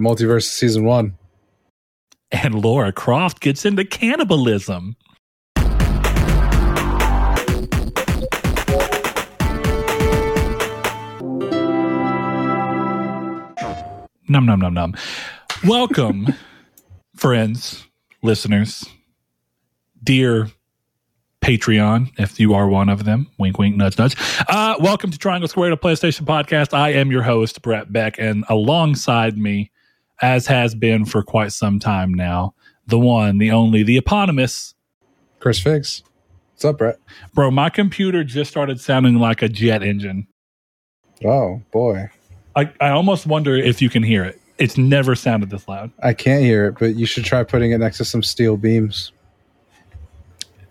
Multiverse season one. And Laura Croft gets into cannibalism. Num num num num. Welcome, friends, listeners, dear Patreon, if you are one of them. Wink, wink, nudge, nudge. Uh, welcome to Triangle Square, a PlayStation podcast. I am your host, Brett Beck, and alongside me, as has been for quite some time now, the one, the only, the eponymous Chris Figs. What's up, Brett? Bro, my computer just started sounding like a jet engine. Oh boy. I, I almost wonder if you can hear it. It's never sounded this loud. I can't hear it, but you should try putting it next to some steel beams.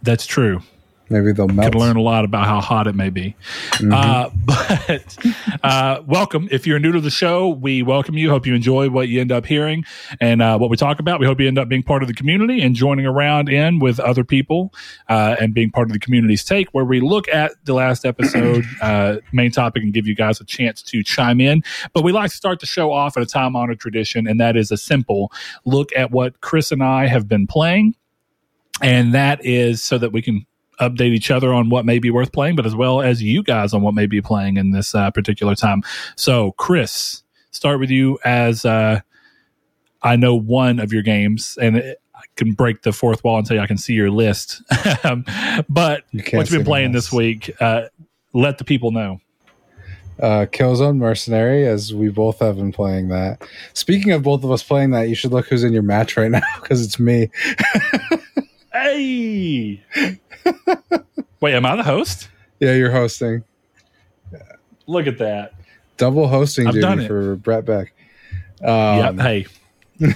That's true. Maybe they'll melt. Could learn a lot about how hot it may be. Mm-hmm. Uh, but uh, welcome. If you're new to the show, we welcome you. Hope you enjoy what you end up hearing and uh, what we talk about. We hope you end up being part of the community and joining around in with other people uh, and being part of the community's take, where we look at the last episode uh, main topic and give you guys a chance to chime in. But we like to start the show off at a time honored tradition, and that is a simple look at what Chris and I have been playing. And that is so that we can update each other on what may be worth playing, but as well as you guys on what may be playing in this uh, particular time. So, Chris, start with you as uh, I know one of your games, and it, I can break the fourth wall and tell you I can see your list. Um, but you what you've been playing this week, uh, let the people know. Uh, Killzone Mercenary, as we both have been playing that. Speaking of both of us playing that, you should look who's in your match right now because it's me. hey! Wait, am I the host? Yeah, you're hosting. Look at that. Double hosting I've duty for Brett Beck. Um, yep. Hey,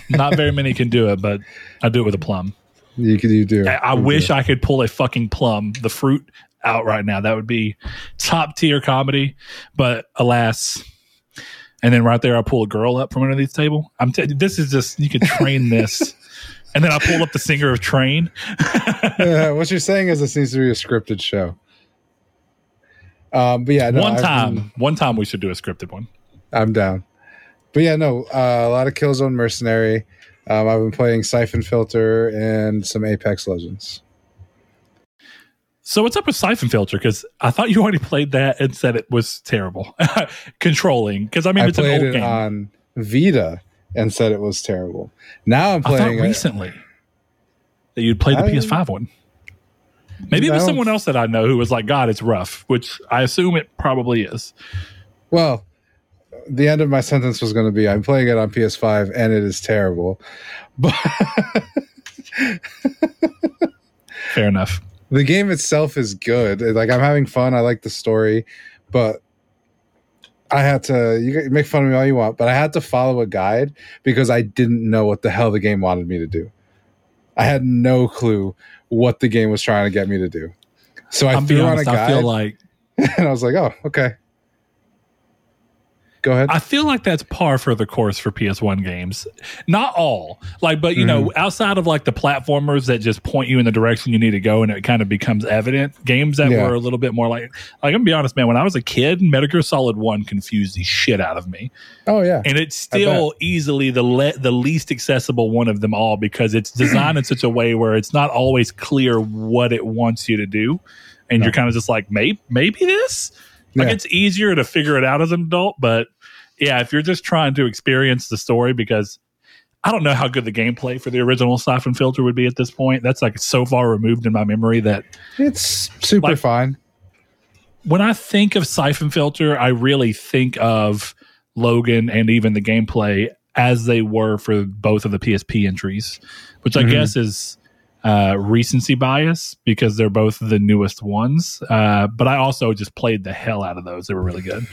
not very many can do it, but I do it with a plum. You could, you do. I, I wish do. I could pull a fucking plum, the fruit, out right now. That would be top tier comedy. But alas, and then right there, I pull a girl up from underneath the table. I'm t- this is just you could train this and then I pulled up the singer of Train. yeah, what you're saying is this needs to be a scripted show. Um, but yeah, no, one time, been, one time we should do a scripted one. I'm down. But yeah, no, uh, a lot of Killzone Mercenary. Um, I've been playing Siphon Filter and some Apex Legends. So what's up with Siphon Filter? Because I thought you already played that and said it was terrible. Controlling, because I mean I it's an old game on Vita and said it was terrible. Now I'm playing I recently that you'd play the I, PS5 one. Maybe it was someone else that I know who was like, "God, it's rough," which I assume it probably is. Well, the end of my sentence was going to be, "I'm playing it on PS5 and it is terrible." But fair enough. The game itself is good. Like I'm having fun. I like the story, but I had to you make fun of me all you want, but I had to follow a guide because I didn't know what the hell the game wanted me to do. I had no clue what the game was trying to get me to do. So I I'm threw honest, on a guide. I feel like and I was like, "Oh, okay go ahead. I feel like that's par for the course for PS1 games. Not all, like, but you mm-hmm. know, outside of like the platformers that just point you in the direction you need to go, and it kind of becomes evident. Games that yeah. were a little bit more like, like I'm gonna be honest, man. When I was a kid, Metal Gear Solid One confused the shit out of me. Oh yeah, and it's still easily the le- the least accessible one of them all because it's designed in such a way where it's not always clear what it wants you to do, and no. you're kind of just like, maybe maybe this like yeah. it's easier to figure it out as an adult, but yeah, if you're just trying to experience the story, because I don't know how good the gameplay for the original Siphon Filter would be at this point. That's like so far removed in my memory that it's super like, fine. When I think of Siphon Filter, I really think of Logan and even the gameplay as they were for both of the PSP entries, which I mm-hmm. guess is uh, recency bias because they're both the newest ones. Uh, but I also just played the hell out of those. They were really good.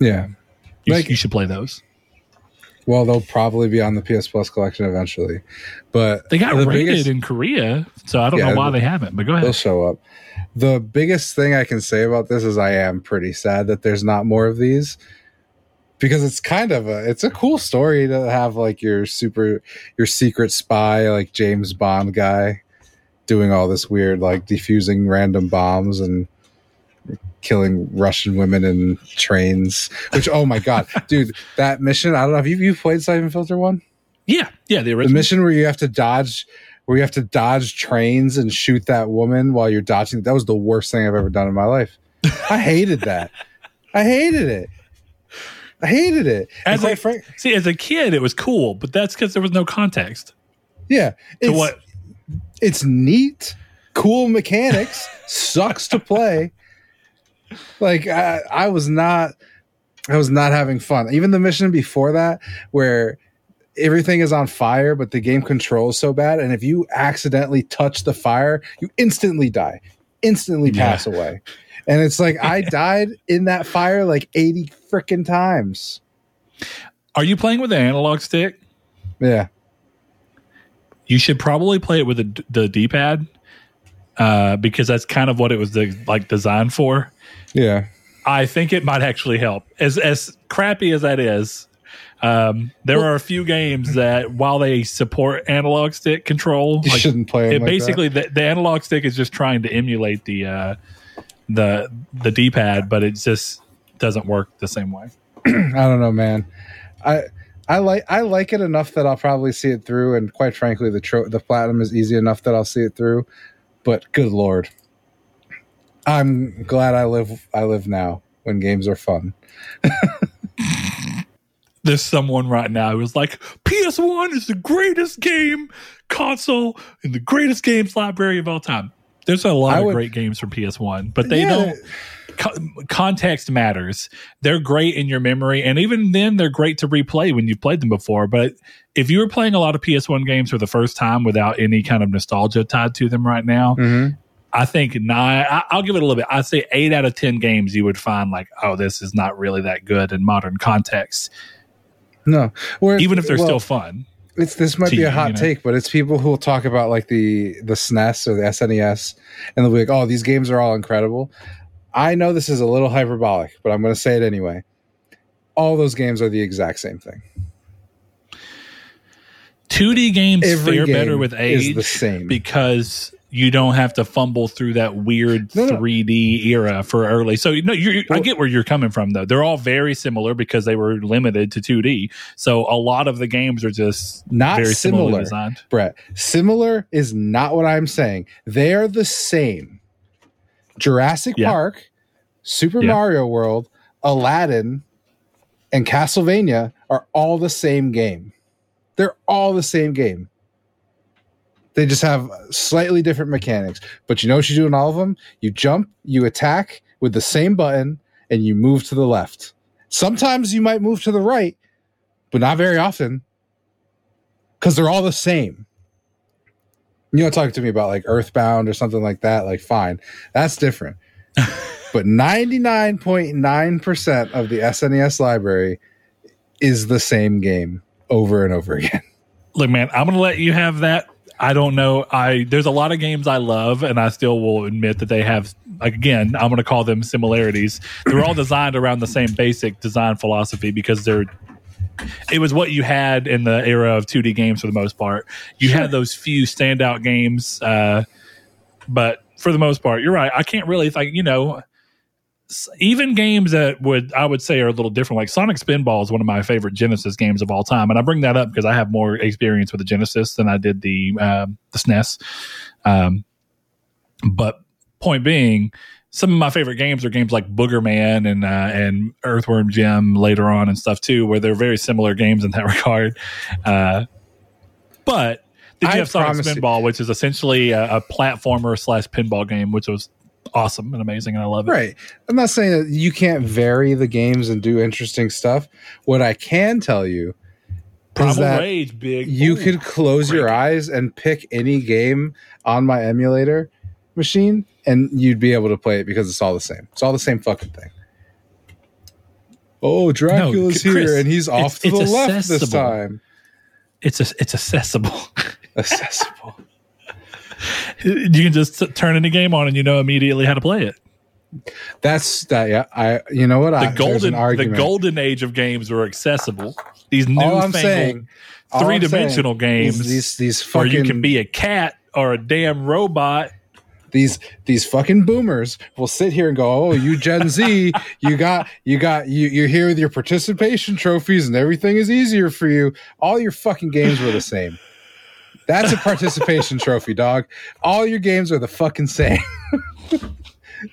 Yeah. You, like, you should play those. Well, they'll probably be on the PS Plus collection eventually, but they got the rated biggest, in Korea, so I don't yeah, know why they haven't. But go ahead; they'll show up. The biggest thing I can say about this is I am pretty sad that there's not more of these because it's kind of a it's a cool story to have like your super your secret spy like James Bond guy doing all this weird like defusing random bombs and killing Russian women in trains. Which oh my god, dude, that mission! I don't know if you you played Siphon Filter one. Yeah, yeah, the The original. mission where you have to dodge, where you have to dodge trains and shoot that woman while you're dodging. That was the worst thing I've ever done in my life. I hated that. I hated it. I hated it. As a- frank- See, as a kid, it was cool, but that's because there was no context yeah, to it's, what. It's neat, cool mechanics, sucks to play. Like I, I was not, I was not having fun. Even the mission before that, where everything is on fire, but the game controls so bad, and if you accidentally touch the fire, you instantly die, instantly Yeah. pass away. And it's like I died in that fire like eighty freaking times. Are you playing with the analog stick? Yeah, You should probably play it with the, the D pad uh, because that's kind of what it was de- like designed for. yeah. I think it might actually help. As as crappy as that is, um, there are a few games that while they support analog stick control, You like, shouldn't play it like basically the, the analog stick is just trying to emulate the uh, the the D pad, but it just doesn't work the same way. I don't know, man. I I like I like it enough that I'll probably see it through, and quite frankly, the tro- the platinum is easy enough that I'll see it through. But good lord, I'm glad I live I live now when games are fun. There's someone right now who's like, PS1 is the greatest game console in the greatest games library of all time. There's a lot I of would- great games from PS1, but they Yeah. don't. Co- context matters. They're great in your memory, and even then, they're great to replay when you've played them before. But if you were playing a lot of PS1 games for the first time without any kind of nostalgia tied to them right now, Mm-hmm. I think nine. I, I'll give it a little bit. I'd say eight out of ten games you would find like, oh, this is not really that good in modern context, No, Where- even if they're well, still fun. It's this might be a hot you know? take, but it's people who will talk about like the the SNES or the SNES, and they'll be like, "Oh, these games are all incredible." I know this is a little hyperbolic, but I'm going to say it anyway. All those games are the exact same thing. 2D games Every fare game better with is age the same. because you don't have to fumble through that weird No, no. 3D era for early. So no, you're, I get where you're coming from though. They're all very similar because they were limited to 2D. So a lot of the games are just Not very similar. designed. Brett. Similar is not what I'm saying. They are the same. Jurassic Yeah. Park, Super Yeah. Mario World, Aladdin, and Castlevania are all the same game. They're all the same game. They just have slightly different mechanics. But you know what you do in all of them? You jump, you attack with the same button, and you move to the left. Sometimes you might move to the right, but not very often because they're all the same. You know, talk to me about like Earthbound or something like that. Like, fine, that's different. but 99.9% of the SNES library is the same game over and over again. Look, man, I'm going to let you have that. I don't know. I there's a lot of games I love, and I still will admit that they have. Like again, I'm going to call them similarities. They're all designed around the same basic design philosophy because they're. It was what you had in the era of 2D games for the most part. You had those few standout games, uh, but for the most part, you're right. I can't really like you know. Even games that would I would say are a little different, like Sonic Spinball is one of my favorite Genesis games of all time, and I bring that up because I have more experience with the Genesis than I did the um, the SNES. Um, but point being, some of my favorite games are games like Boogerman and uh, and Earthworm Jim later on and stuff too, where they're very similar games in that regard. Uh, but I have Sonic Spinball, which is essentially a, a platformer slash pinball game, which was awesome and amazing, and I love it. Right. I'm not saying that you can't vary the games and do interesting stuff. What I can tell you is Primal that Rage, big. you Ooh. could close your eyes and pick any game on my emulator machine and you'd be able to play it because it's all the same. It's all the same fucking thing. Oh, Dracula's Chris, here and he's off to the left this time. It's a, it's accessible. Accessible. you can just t- turn any game on and you know immediately how to play it. That's that. Yeah, I. You know what? The I, golden the golden age of games were accessible. These newfangled saying, three dimensional games These these where you can be a cat or a damn robot. These these fucking boomers will sit here and go, "Oh, you Gen Z, you got you got you you're here with your participation trophies and everything is easier for you." All your fucking games were the same. That's a participation trophy, dog. All your games are the fucking same.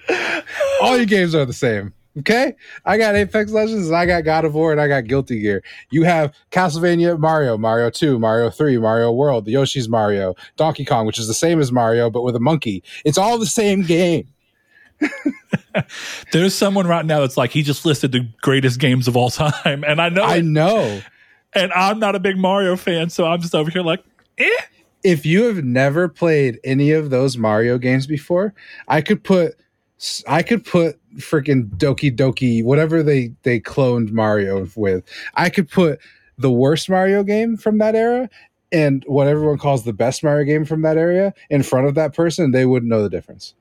All your games are the same. Okay, I got Apex Legends, and I got God of War, and I got Guilty Gear. You have Castlevania, Mario, Mario Two, Mario Three, Mario World, the Yoshi's Mario, Donkey Kong, which is the same as Mario but with a monkey. It's all the same game. There's someone right now that's like he just listed the greatest games of all time, and I know, I it, know. and I'm not a big Mario fan, so I'm just over here like, eh. If you have never played any of those Mario games before, I could put I could put freaking Doki Doki, whatever they they cloned Mario with. I could put the worst Mario game from that era and what everyone calls the best Mario game from that area in front of that person, they wouldn't know the difference.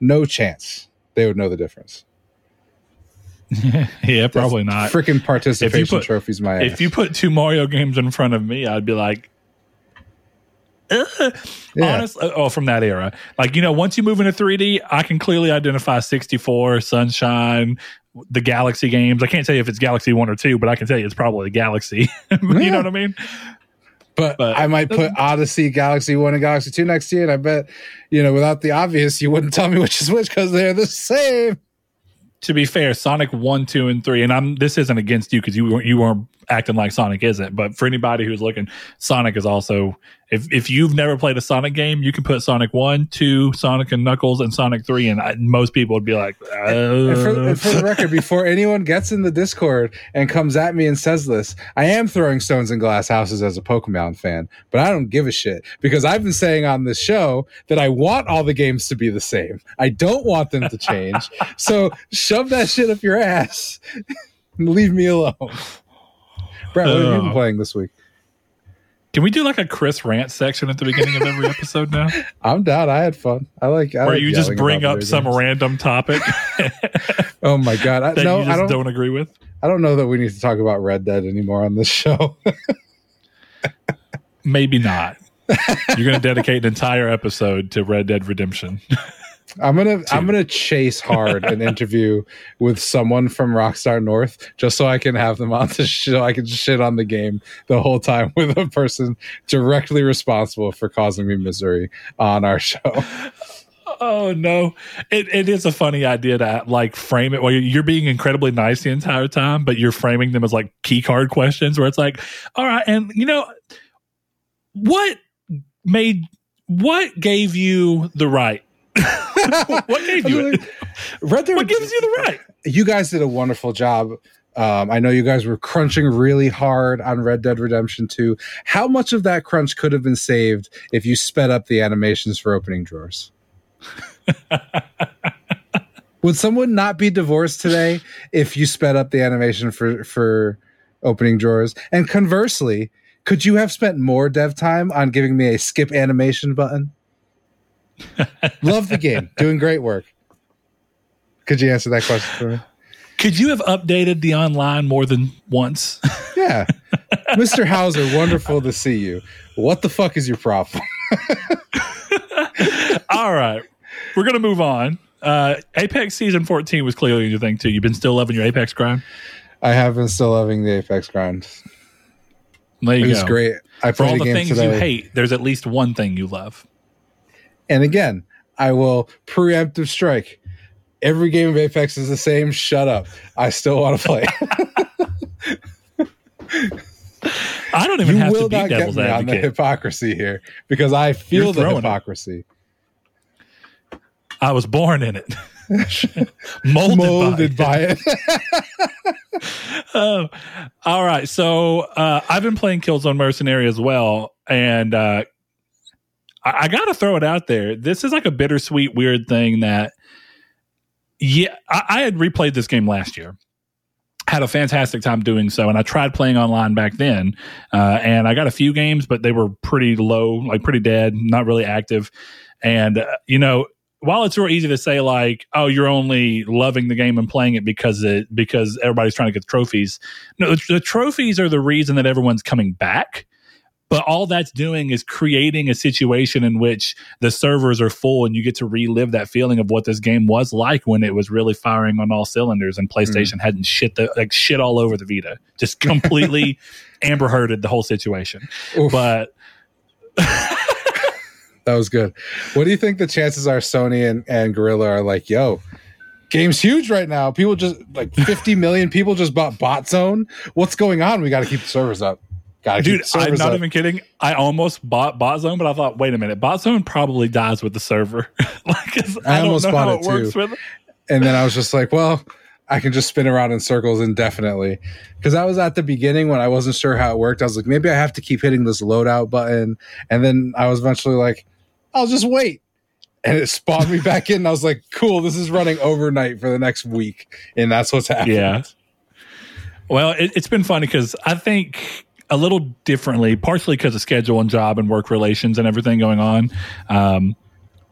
No chance they would know the difference. yeah, probably not. Freaking participation put- trophies, my ass. If you put two Mario games in front of me, I'd be like, "Ugh." Yeah. honestly, uh, oh, from that era. Like, you know, once you move into 3D, I can clearly identify 64, Sunshine, the Galaxy games. I can't tell you if it's Galaxy 1 or 2, but I can tell you it's probably the Galaxy. you Yeah. know what I mean? but, but- I might put Odyssey, Galaxy One, and Galaxy Two next to you, and I bet you know without the obvious, you wouldn't tell me which is which because they're the same. To be fair, Sonic 1, 2, and 3, and I'm this isn't against you because you, you weren't acting like Sonic isn't, but for anybody who's looking, Sonic is also if if you've never played a Sonic game, you can put Sonic 1, 2, Sonic and Knuckles, and Sonic 3, and I, most people would be like, And for, uh, and for the record, before anyone gets in the Discord and comes at me and says this, I am throwing stones in glass houses as a Pokemon fan, but I don't give a shit because I've been saying on this show that I want all the games to be the same. I don't want them to change. so shove that shit up your ass and leave me alone. Brett, what have you been Oh. playing this week? Can we do like a Chris rant section at the beginning of every episode now, I'm down. I had fun. I like. I where like you just bring up some games. random topic Oh my god! I, that no, you I don't, don't. agree with? I don't know that we need to talk about Red Dead anymore on this show. Maybe not. You're going to dedicate an entire episode to Red Dead Redemption. I'm gonna I'm gonna chase hard an interview with someone from Rockstar North just so I can have them on the show. I can shit on the game the whole time with a person directly responsible for causing me misery on our show. Oh no, it, it is a funny idea to like frame it. Well, you're being incredibly nice the entire time, but you're framing them as like key card questions, where it's like, all right, and you know, what made what gave you the right? what gave you it? Red Dead? What gives you the right? you guys did a wonderful job. Um, I know you guys were crunching really hard on Red Dead Redemption 2. How much of that crunch could have been saved if you sped up the animations for opening drawers? Would someone not be divorced today if you sped up the animation for for opening drawers? And conversely, could you have spent more dev time on giving me a skip animation button? Love the game, doing great work. Could you answer that question for me? Could you have updated the online more than once? Yeah. Mr. Houser, wonderful to see you. What the fuck is your problem? All right, we're gonna move on. Uh, Apex season 14 was clearly your thing too. You've been still loving your Apex grind. I have been still loving the Apex grind. There you It was great. I For all played the things today. you hate, there's at least one thing you love. And again, I will preemptive strike. Every game of Apex is the same. Shut up. I still want to play. I don't even you have to will be not get devil's me on the hypocrisy here because I feel the throwing it. hypocrisy. I was born in it, molded, Molded by. by it. Oh, all right. So uh, I've been playing Killzone Mercenary as well, and uh, I, I got to throw it out there. This is like a bittersweet, weird thing that, yeah, I, I had replayed this game last year. Had a fantastic time doing so, and I tried playing online back then, uh, and I got a few games, but they were pretty low, like pretty dead, not really active. And uh, you know, while it's real easy to say like, oh, you're only loving the game and playing it because it because everybody's trying to get the trophies. No, the, the trophies are the reason that everyone's coming back. But all that's doing is creating a situation in which the servers are full and you get to relive that feeling of what this game was like when it was really firing on all cylinders and PlayStation mm. hadn't shit the like shit all over the Vita. Just completely Amber Hearded the whole situation. Oof. But that was good. What do you think the chances are Sony and, and Guerrilla are like, yo, game's huge right now. People just like 50 million people just bought Bot Zone. What's going on? We got to keep the servers up. Gotta Dude, I'm not up. even kidding. I almost bought Bot Zone, but I thought, wait a minute, Bot Zone probably dies with the server. like, I, I almost bought it, it too. And then I was just like, well, I can just spin around in circles indefinitely. Because I was at the beginning when I wasn't sure how it worked. I was like, maybe I have to keep hitting this loadout button. And then I was eventually like, I'll just wait. And it spawned me back in. I was like, cool, this is running overnight for the next week. And that's what's happening. Yeah. Well, it, it's been funny because I think a little differently, partially because of schedule and job and work relations and everything going on. Um,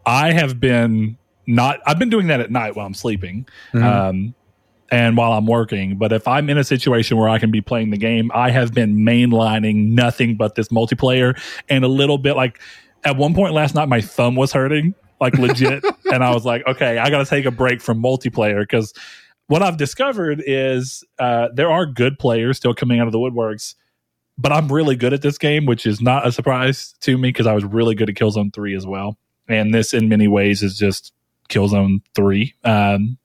I have been not, I've been doing that at night while I'm sleeping. Mm-hmm. Um, and while I'm working, but if I'm in a situation where I can be playing the game, I have been mainlining nothing but this multiplayer and a little bit like at one point last night, my thumb was hurting, like legit. and I was like, okay, I got to take a break from multiplayer because what I've discovered is uh, there are good players still coming out of the woodworks but I'm really good at this game, which is not a surprise to me because I was really good at Killzone 3 as well. And this, in many ways, is just Killzone 3 um,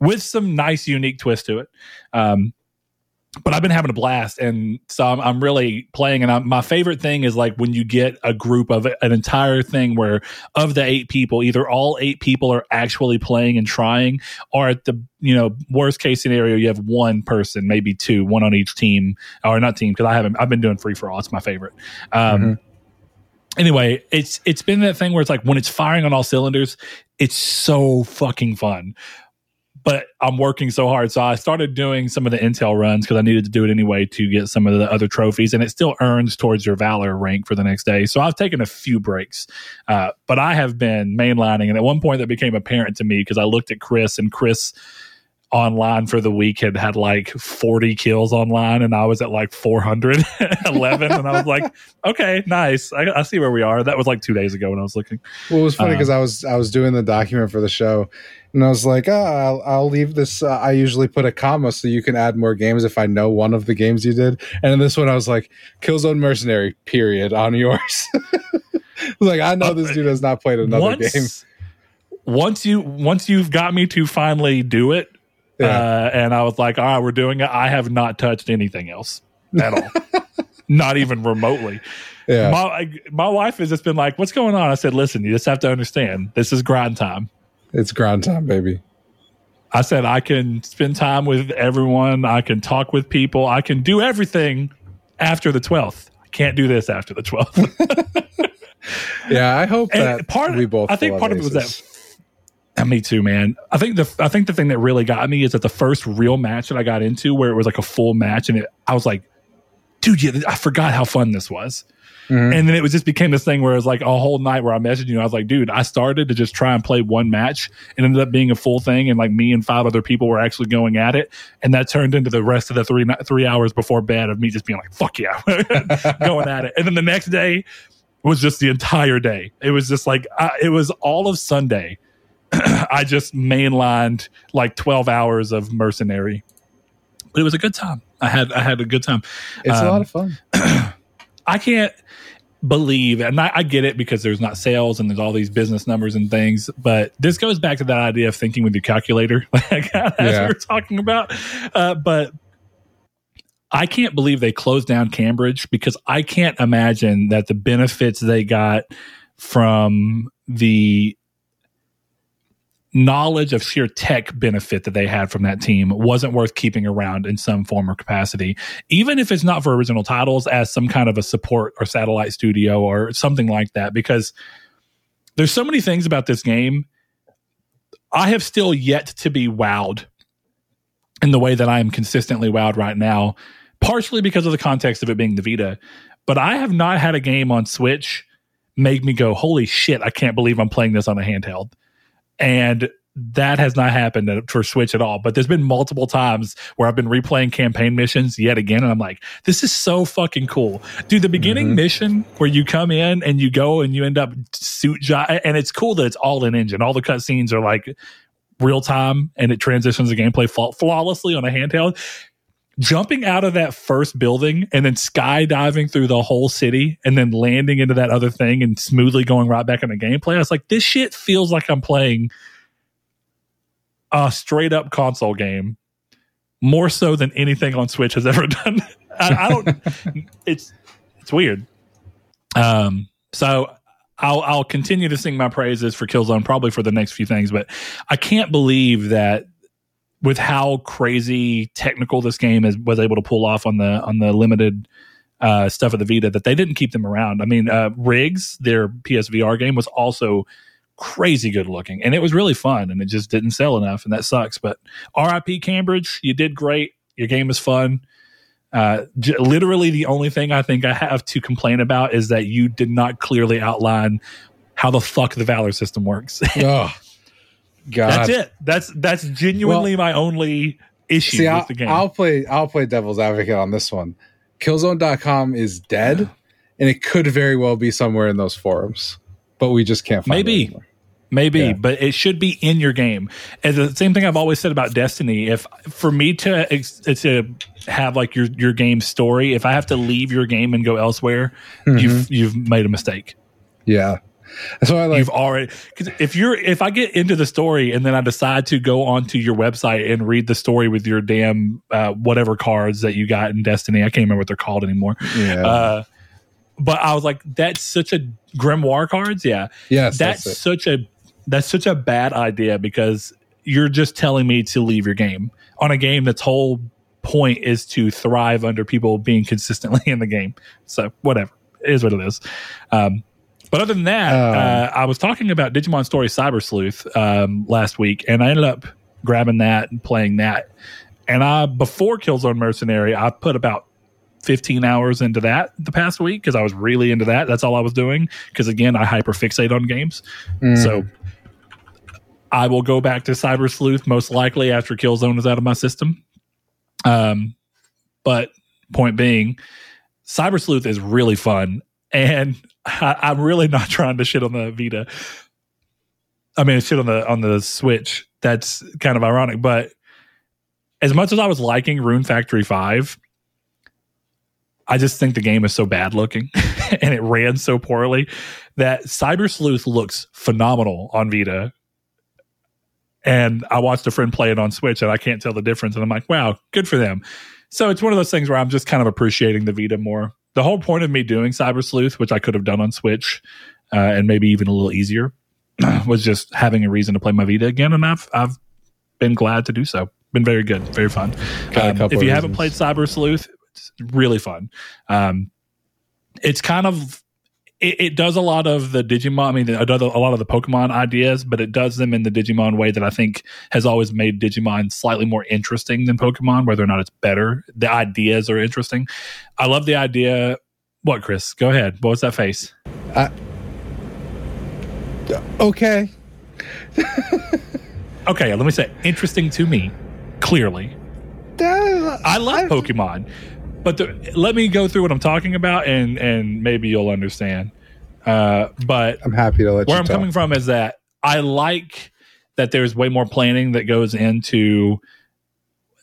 with some nice, unique twist to it. Um, but I've been having a blast, and so I'm, I'm really playing. And I'm, my favorite thing is like when you get a group of an entire thing where of the eight people, either all eight people are actually playing and trying, or at the you know worst case scenario, you have one person, maybe two, one on each team, or not team because I haven't. I've been doing free for all. It's my favorite. Um, mm-hmm anyway, it's it's been that thing where it's like when it's firing on all cylinders, it's so fucking fun but I'm working so hard. So I started doing some of the intel runs because I needed to do it anyway to get some of the other trophies, and it still earns towards your valor rank for the next day. So I've taken a few breaks, uh, but I have been mainlining, and at one point that became apparent to me because I looked at Chris, and Chris online for the week had had like 40 kills online and I was at like 411 and I was like okay nice I, I, see where we are that was like two days ago when I was looking well it was funny because uh, I was I was doing the document for the show and I was like, oh, I'll, I'll leave this. Uh, I usually put a comma so you can add more games if I know one of the games you did. And in this one, I was like, Killzone Mercenary, period, on yours. like, I know this dude has not played another once, game. Once you once you've got me to finally do it, yeah. uh, and I was like, all right, we're doing it. I have not touched anything else at all, not even remotely. Yeah. My my wife has just been like, "What's going on?" I said, "Listen, you just have to understand. This is grind time. It's grind time, baby. I said I can spend time with everyone. I can talk with people. I can do everything after the 12th. I can't do this after the 12th. yeah, I hope that part we both. I think part of it was that. And me too, man. I think the I think the thing that really got me is that the first real match that I got into, where it was like a full match, and it, I was like, dude, yeah, I forgot how fun this was. Mm-hmm. And then it was just became this thing where it was like a whole night where I messaged you. I was like, dude, I started to just try and play one match and ended up being a full thing. And like me and five other people were actually going at it. And that turned into the rest of the three, three hours before bed of me just being like, fuck yeah, going at it. And then the next day was just the entire day. It was just like, I, it was all of Sunday. I just mainlined like 12 hours of mercenary, but it was a good time. I had, I had a good time. It's um, a lot of fun. I can't believe, and I, I, get it because there's not sales and there's all these business numbers and things, but this goes back to that idea of thinking with your calculator, like as yeah. we were talking about. Uh, but I can't believe they closed down Cambridge because I can't imagine that the benefits they got from the knowledge of sheer tech benefit that they had from that team wasn't worth keeping around in some form or capacity, even if it's not for original titles as some kind of a support or satellite studio or something like that. Because there's so many things about this game. I have still yet to be wowed in the way that I am consistently wowed right now, partially because of the context of it being the Vita. But I have not had a game on Switch make me go, holy shit, I can't believe I'm playing this on a handheld. And that has not happened for Switch at all. But there's been multiple times where I've been replaying campaign missions yet again, and I'm like, this is so fucking cool, dude. The beginning mm-hmm. mission where you come in and you go and you end up suit job, and it's cool that it's all in engine. All the cutscenes are like real time, and it transitions the gameplay flawlessly on a handheld. Jumping out of that first building and then skydiving through the whole city and then landing into that other thing and smoothly going right back in the gameplay. I was like, this shit feels like I'm playing a straight up console game more so than anything on Switch has ever done. I, I, don't. it's it's weird. Um. So I'll I'll continue to sing my praises for Killzone probably for the next few things, but I can't believe that with how crazy technical this game is was able to pull off on the on the limited uh, stuff of the Vita that they didn't keep them around. I mean, uh, RIGS, their PSVR game, was also crazy good looking and it was really fun and it just didn't sell enough and that sucks but rip cambridge you did great. Your game is fun. Uh, j- literally the only thing i think i have to complain about is that you did not clearly outline how the fuck the valor system works god that's it that's that's genuinely well, my only issue see, with I'll, the game i'll play i'll play devil's advocate on this one killzone.com is dead and it could very well be somewhere in those forums but we just can't find it. maybe Maybe, yeah. but it should be in your game. And the same thing I've always said about Destiny. If for me to to have like your your game story, if I have to leave your game and go elsewhere, mm-hmm. you've you've made a mistake. Yeah, so I like. You've already because if you're if I get into the story and then I decide to go onto your website and read the story with your damn uh, whatever cards that you got in Destiny, I can't remember what they're called anymore. Yeah. Uh, but I was like, that's such a grimoire cards. Yeah. Yes. That's, that's such a that's such a bad idea because you're just telling me to leave your game on a game that's whole point is to thrive under people being consistently in the game. So whatever, it is what it is. Um, but other than that, um, uh, I was talking about Digimon Story Cyber Sleuth um, last week, and I ended up grabbing that and playing that. And I before Killzone Mercenary, I put about 15 hours into that the past week because I was really into that. That's all I was doing. Because again, I hyper fixate on games. Mm. So I will go back to Cyber Sleuth most likely after Killzone is out of my system. Um, but point being, Cyber Sleuth is really fun, and I, am really not trying to shit on the Vita. I mean, shit on the on the Switch. That's kind of ironic, but as much as I was liking Rune Factory Five, I just think the game is so bad looking and it ran so poorly that Cyber Sleuth looks phenomenal on Vita and I watched a friend play it on Switch and I can't tell the difference. And I'm like, wow, good for them. So it's one of those things where I'm just kind of appreciating the Vita more. The whole point of me doing Cyber Sleuth, which I could have done on Switch uh, and maybe even a little easier, was just having a reason to play my Vita again. And I've, I've been glad to do so. Been very good, very fun. Um, if you haven't played Cyber Sleuth, it's really fun. Um, it's kind of it, it, does a lot of the Digimon. I mean, it does a lot of the Pokemon ideas, but it does them in the Digimon way that I think has always made Digimon slightly more interesting than Pokemon. Whether or not it's better, the ideas are interesting. I love the idea. What, Chris? Go ahead. What was that face? Uh, okay. okay. Let me say, interesting to me. Clearly, I love Pokemon. But the, let me go through what I'm talking about, and and maybe you'll understand. Uh, but I'm happy to let where I'm talk. coming from is that I like that there's way more planning that goes into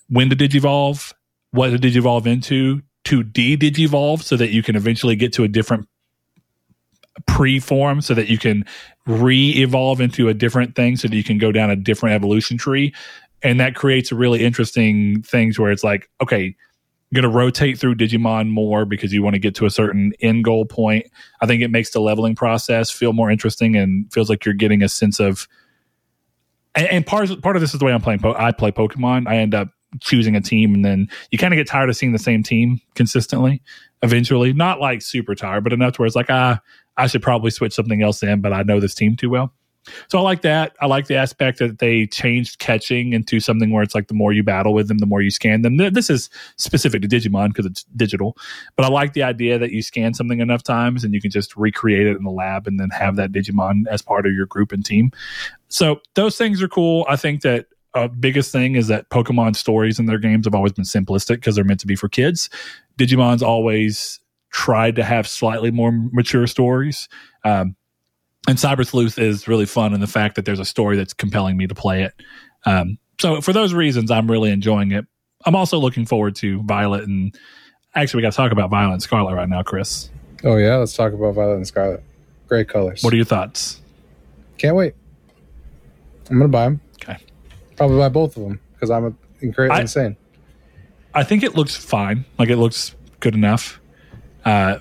when to digivolve, what to digivolve into, to de-digivolve, so that you can eventually get to a different pre-form, so that you can re-evolve into a different thing, so that you can go down a different evolution tree, and that creates a really interesting things where it's like, okay going to rotate through Digimon more because you want to get to a certain end goal point. I think it makes the leveling process feel more interesting and feels like you're getting a sense of. And, and part of, part of this is the way I'm playing. I play Pokemon. I end up choosing a team, and then you kind of get tired of seeing the same team consistently. Eventually, not like super tired, but enough to where it's like ah, I should probably switch something else in, but I know this team too well. So I like that. I like the aspect that they changed catching into something where it's like the more you battle with them, the more you scan them. This is specific to Digimon because it's digital, but I like the idea that you scan something enough times and you can just recreate it in the lab and then have that Digimon as part of your group and team. So those things are cool. I think that uh, biggest thing is that Pokemon stories in their games have always been simplistic because they're meant to be for kids. Digimon's always tried to have slightly more mature stories. Um, and Cyber Sleuth is really fun in the fact that there's a story that's compelling me to play it. Um, so for those reasons, I'm really enjoying it. I'm also looking forward to Violet and actually we got to talk about Violet and Scarlet right now, Chris. Oh yeah, let's talk about Violet and Scarlet. Great colors. What are your thoughts? Can't wait. I'm gonna buy them. Okay. Probably buy both of them because I'm a, I, insane. I think it looks fine. Like it looks good enough. Uh,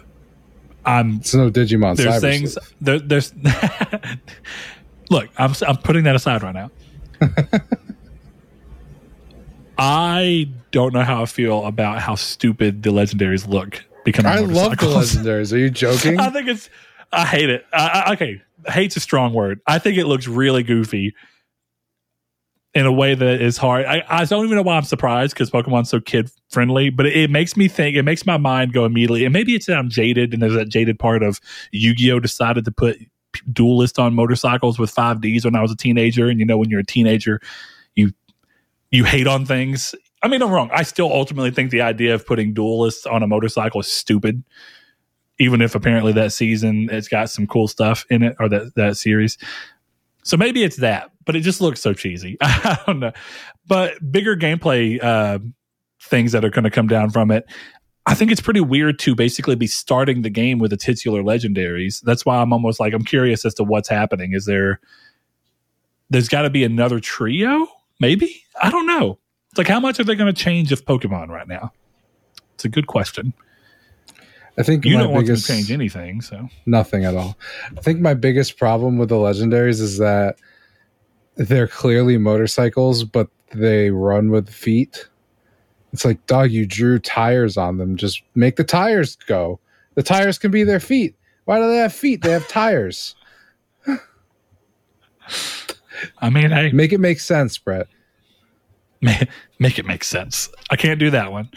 I'm it's no Digimon. There's things. There, there's look. I'm I'm putting that aside right now. I don't know how I feel about how stupid the legendaries look becoming. I love the legendaries. Are you joking? I think it's. I hate it. I, I, okay, hate's a strong word. I think it looks really goofy in a way that is hard. I, I don't even know why I'm surprised because Pokemon's so kid friendly, but it, it, makes me think, it makes my mind go immediately. And maybe it's that I'm jaded and there's that jaded part of Yu Gi Oh! decided to put duelist on motorcycles with 5Ds when I was a teenager. And you know, when you're a teenager, you you hate on things. I mean, I'm wrong. I still ultimately think the idea of putting duelists on a motorcycle is stupid. Even if apparently that season it's got some cool stuff in it or that, that series. So maybe it's that, but it just looks so cheesy. I don't know. But bigger gameplay uh, things that are going to come down from it. I think it's pretty weird to basically be starting the game with the titular legendaries. That's why I'm almost like I'm curious as to what's happening. Is there there's got to be another trio? Maybe I don't know. It's like how much are they going to change of Pokemon right now? It's a good question. I think you don't want to change anything, so nothing at all. I think my biggest problem with the legendaries is that they're clearly motorcycles, but they run with feet. It's like, dog, you drew tires on them. Just make the tires go. The tires can be their feet. Why do they have feet? They have tires. I mean, I make it make sense, Brett. Make it make sense. I can't do that one.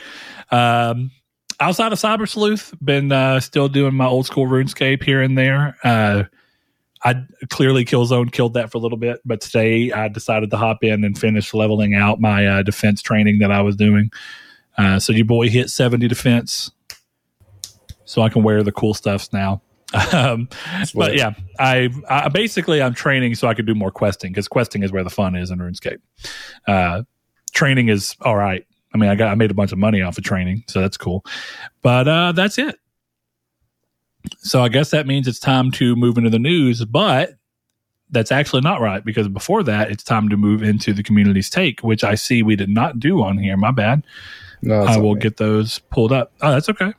Um, outside of Cyber Sleuth, been uh, still doing my old school RuneScape here and there. Uh, I clearly Killzone killed that for a little bit, but today I decided to hop in and finish leveling out my uh, defense training that I was doing. Uh, so your boy hit seventy defense, so I can wear the cool stuffs now. um, but yeah, I, I, basically I'm training so I could do more questing because questing is where the fun is in RuneScape. Uh, training is all right. I mean, I got I made a bunch of money off of training, so that's cool. But uh, that's it. So I guess that means it's time to move into the news, but that's actually not right because before that, it's time to move into the community's take, which I see we did not do on here. My bad. No, I will okay. get those pulled up. Oh, that's okay.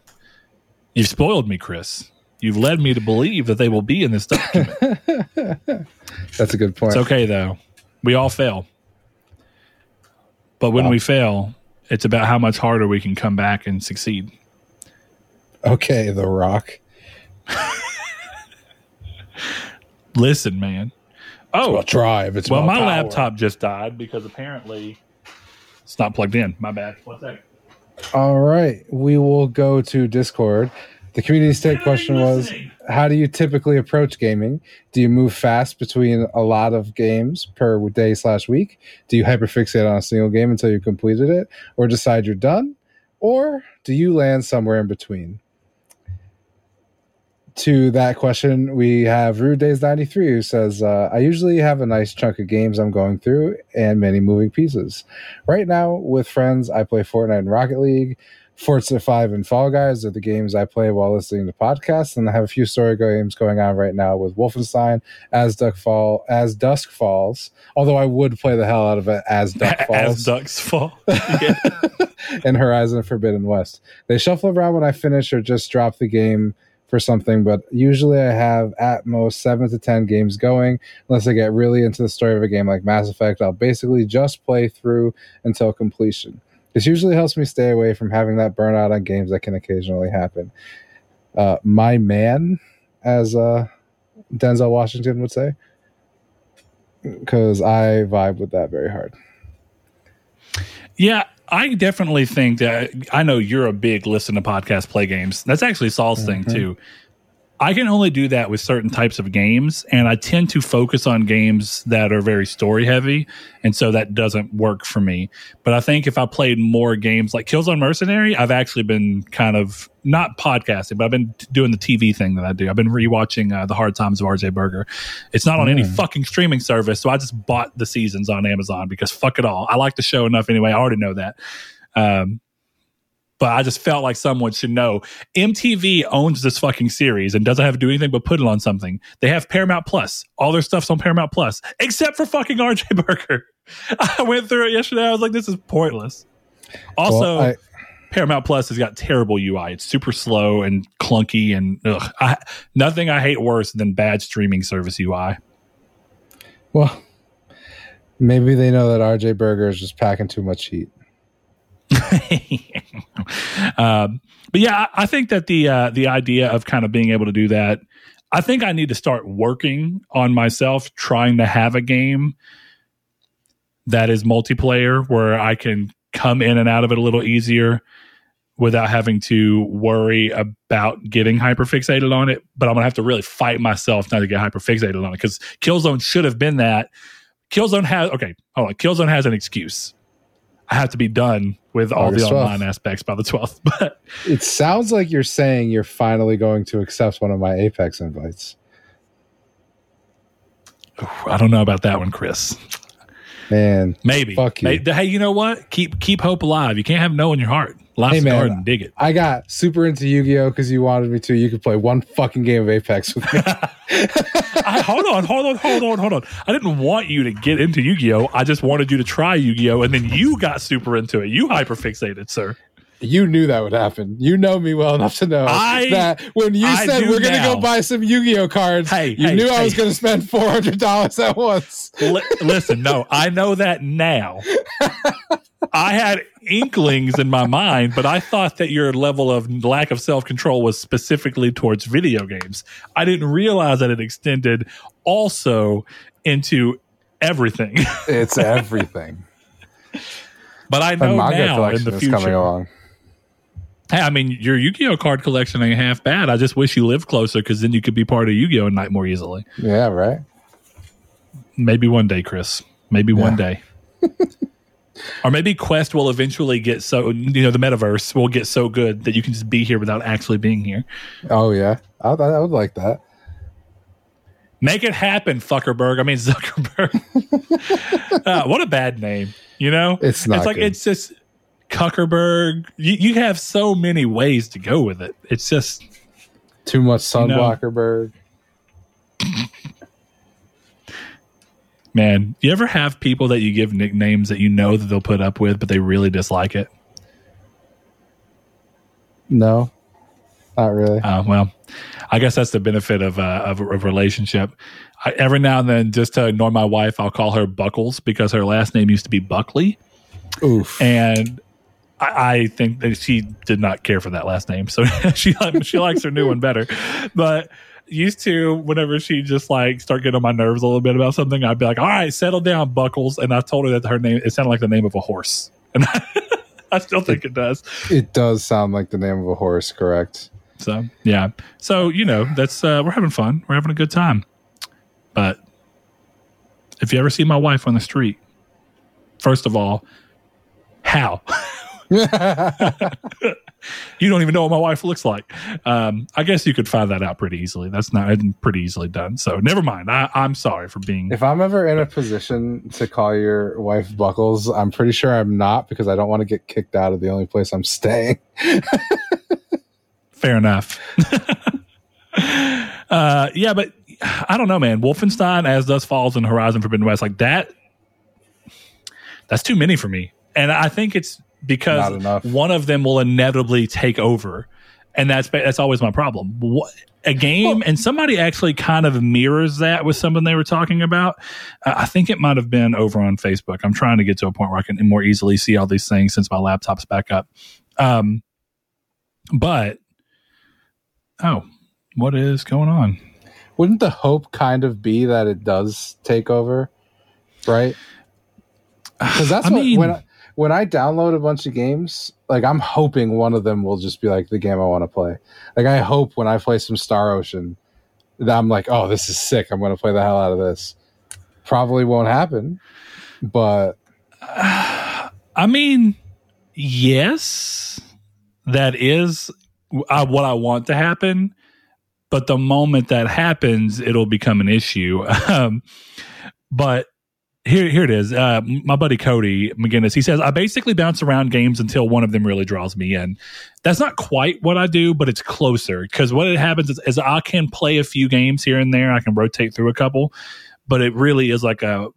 You've spoiled me, Chris. You've led me to believe that they will be in this document. that's a good point. It's okay though. We all fail. But when wow. we fail, it's about how much harder we can come back and succeed. Okay, The Rock. Listen, man. Oh, it's drive. It's well, my laptop just died because apparently it's not plugged in. My bad. One second. All right, we will go to Discord. The community state question was How do you typically approach gaming? Do you move fast between a lot of games per day slash week? Do you hyperfixate on a single game until you completed it or decide you're done? Or do you land somewhere in between? To that question, we have Rude Days 93 who says, uh, I usually have a nice chunk of games I'm going through and many moving pieces. Right now, with friends, I play Fortnite and Rocket League. Forza 5 and Fall Guys are the games I play while listening to podcasts, and I have a few story games going on right now with Wolfenstein, As Dusk Fall, As Dusk Falls. Although I would play the hell out of it as Dusk Falls, as Ducks Fall, and Horizon Forbidden West. They shuffle around when I finish or just drop the game for something, but usually I have at most seven to ten games going. Unless I get really into the story of a game like Mass Effect, I'll basically just play through until completion. This usually helps me stay away from having that burnout on games that can occasionally happen. Uh, my man, as uh, Denzel Washington would say. because I vibe with that very hard. Yeah, I definitely think that I know you're a big listen to podcast play games. That's actually Saul's mm-hmm. thing too. I can only do that with certain types of games, and I tend to focus on games that are very story heavy, and so that doesn't work for me. But I think if I played more games like Killzone Mercenary, I've actually been kind of not podcasting, but I've been doing the TV thing that I do. I've been rewatching uh, the Hard Times of RJ Berger. It's not on mm. any fucking streaming service, so I just bought the seasons on Amazon because fuck it all. I like the show enough anyway. I already know that. Um, but I just felt like someone should know. MTV owns this fucking series and doesn't have to do anything but put it on something. They have Paramount Plus. All their stuff's on Paramount Plus, except for fucking RJ Berger. I went through it yesterday. I was like, this is pointless. Also, well, I, Paramount Plus has got terrible UI. It's super slow and clunky, and ugh, I, nothing I hate worse than bad streaming service UI. Well, maybe they know that RJ Berger is just packing too much heat. um, but yeah, I, I, think that the uh, the idea of kind of being able to do that, I think I need to start working on myself, trying to have a game that is multiplayer where I can come in and out of it a little easier without having to worry about getting hyperfixated on it. But I'm gonna have to really fight myself not to get hyperfixated on it because Killzone should have been that. Killzone has okay, hold on. Killzone has an excuse. I have to be done with all August the online 12th. aspects by the 12th. But it sounds like you're saying you're finally going to accept one of my Apex invites. I don't know about that one, Chris. Man, maybe. Fuck you. Maybe, hey, you know what? Keep keep hope alive. You can't have no in your heart. Lost hey, man, garden, dig it. I got super into Yu Gi Oh because you wanted me to. You could play one fucking game of Apex with me. I, hold on, hold on, hold on, hold on. I didn't want you to get into Yu Gi Oh. I just wanted you to try Yu Gi Oh, and then you got super into it. You hyper fixated, sir. You knew that would happen. You know me well enough to know I, that when you I said we're going to go buy some Yu-Gi-Oh cards, hey, you hey, knew hey. I was going to spend four hundred dollars at once. L- listen, no, I know that now. I had inklings in my mind, but I thought that your level of lack of self control was specifically towards video games. I didn't realize that it extended also into everything. it's everything. But I know now in the future. coming along. Hey, I mean, your Yu Gi Oh card collection ain't half bad. I just wish you lived closer because then you could be part of Yu Gi Oh night more easily. Yeah, right. Maybe one day, Chris. Maybe yeah. one day. or maybe Quest will eventually get so you know the metaverse will get so good that you can just be here without actually being here. Oh yeah, I, I would like that. Make it happen, Fuckerberg. I mean Zuckerberg. uh, what a bad name. You know, it's not. It's like good. it's just Cuckerberg. You, you have so many ways to go with it. It's just too much sunblockerberg. You know, Man, you ever have people that you give nicknames that you know that they'll put up with, but they really dislike it? No, not really. Uh, well, I guess that's the benefit of uh, of a, of relationship. I, every now and then, just to annoy my wife, I'll call her Buckles because her last name used to be Buckley. Oof. And I, I think that she did not care for that last name, so she she likes her new one better. But used to whenever she just like start getting on my nerves a little bit about something, I'd be like, "All right, settle down, Buckles." And I told her that her name it sounded like the name of a horse, and I still think it does. It does sound like the name of a horse, correct? So yeah, so you know that's uh, we're having fun, we're having a good time. But if you ever see my wife on the street, first of all, how? you don't even know what my wife looks like. Um, I guess you could find that out pretty easily. That's not pretty easily done. So never mind. I, am sorry for being. If I'm ever in a position to call your wife Buckles, I'm pretty sure I'm not because I don't want to get kicked out of the only place I'm staying. Fair enough. uh, yeah, but I don't know, man. Wolfenstein, as does Falls and Horizon Forbidden West, like that. That's too many for me, and I think it's because one of them will inevitably take over, and that's that's always my problem. What, a game, well, and somebody actually kind of mirrors that with something they were talking about. Uh, I think it might have been over on Facebook. I'm trying to get to a point where I can more easily see all these things since my laptop's back up. Um, but oh, what is going on? Wouldn't the hope kind of be that it does take over? right? Because that's I what mean- when I, when I download a bunch of games, like I'm hoping one of them will just be like the game I want to play. Like I hope when I play some Star Ocean, that I'm like, oh, this is sick. I'm going to play the hell out of this. Probably won't happen, but I mean, yes, that is uh, what I want to happen. But the moment that happens, it'll become an issue. Um, but here, here it is. Uh, my buddy Cody McGinnis, he says, I basically bounce around games until one of them really draws me in. That's not quite what I do, but it's closer because what it happens is, is I can play a few games here and there. I can rotate through a couple, but it really is like a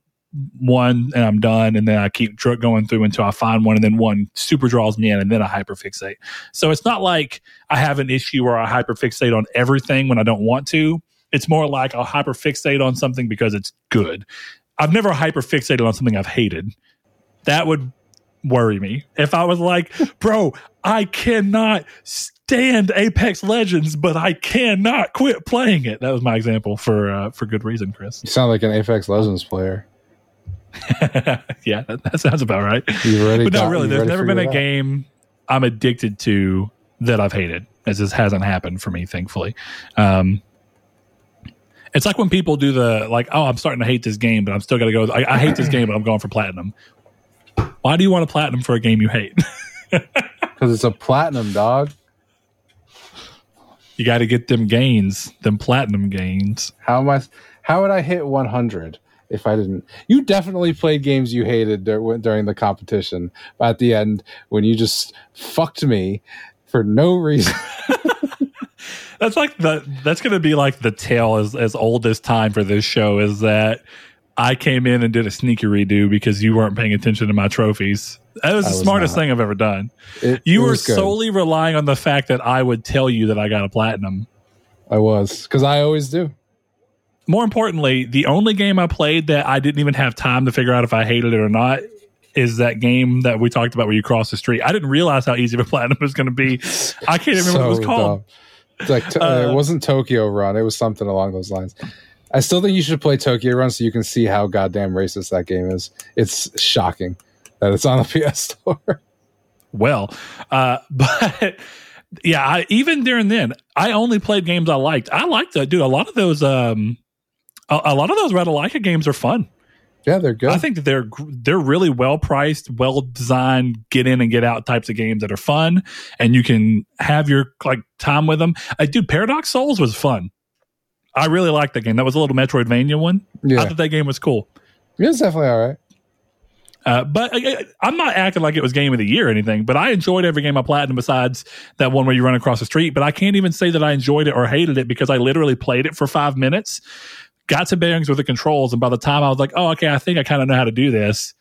one and I'm done, and then I keep dr- going through until I find one, and then one super draws me in, and then I hyperfixate. So it's not like I have an issue where I hyperfixate on everything when I don't want to. It's more like I'll hyperfixate on something because it's good. I've never hyperfixated on something I've hated. That would worry me if I was like, bro, I cannot stand Apex Legends, but I cannot quit playing it. That was my example for uh, for good reason, Chris. you sound like an Apex Legends player. yeah, that, that sounds about right. Already But no, got- really, there's never been a game I'm addicted to that I've hated, as this hasn't happened for me, thankfully. Um, it's like when people do the like, oh, I'm starting to hate this game, but I'm still gonna go. I, I hate this game, but I'm going for platinum. Why do you want a platinum for a game you hate? because it's a platinum dog. you got to get them gains, them platinum gains. How am I? How would I hit 100 if I didn't? You definitely played games you hated dur- during the competition, but at the end, when you just fucked me for no reason, That's like the that's gonna be like the tale as as old as time for this show is that I came in and did a sneaky redo because you weren't paying attention to my trophies. That was I the was smartest not. thing I've ever done. it, You it were solely relying on the fact that I would tell you that I got a platinum. I was because I always do. More importantly, the only game I played that I didn't even have time to figure out if I hated it or not is that game that we talked about where you cross the street. I didn't realize how easy of a platinum was going to be. I can't even remember what it was called. dumb. It's like to- Uh, it wasn't Tokyo Run. It was something along those lines. I still think you should play Tokyo Run so you can see how goddamn racist that game is. It's shocking that it's on the PS Store. well. Uh, but yeah, I, even during then, I only played games I liked. I liked that, dude. A lot of those, um, a, a lot of those Ratalaika games are fun. Yeah, they're good. I think that they're they're really well priced, well designed, get in and get out types of games that are fun, and you can have your like time with them. I dude, Paradox Souls was fun. I really liked that game. That was a little Metroidvania one. Yeah. I thought that game was cool. it's definitely all right. Uh, but I, I- I'm not acting like it was game of the year or anything. But I enjoyed every game I platinum besides that one where you run across the street. But I can't even say that I enjoyed it or hated it because I literally played it for five minutes, got to bearings with the controls, and by the time I was like, "Oh, okay, I think I kind of know how to do this,"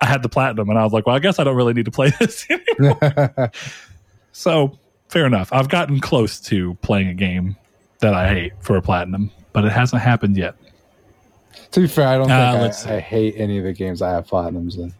I had the platinum, and I was like, "Well, I guess I don't really need to play this." anymore. so fair enough. I've gotten close to playing a game that I hate for a platinum, but it hasn't happened yet. to be fair, I don't Uh, think I, I hate any of the games I have platinums in.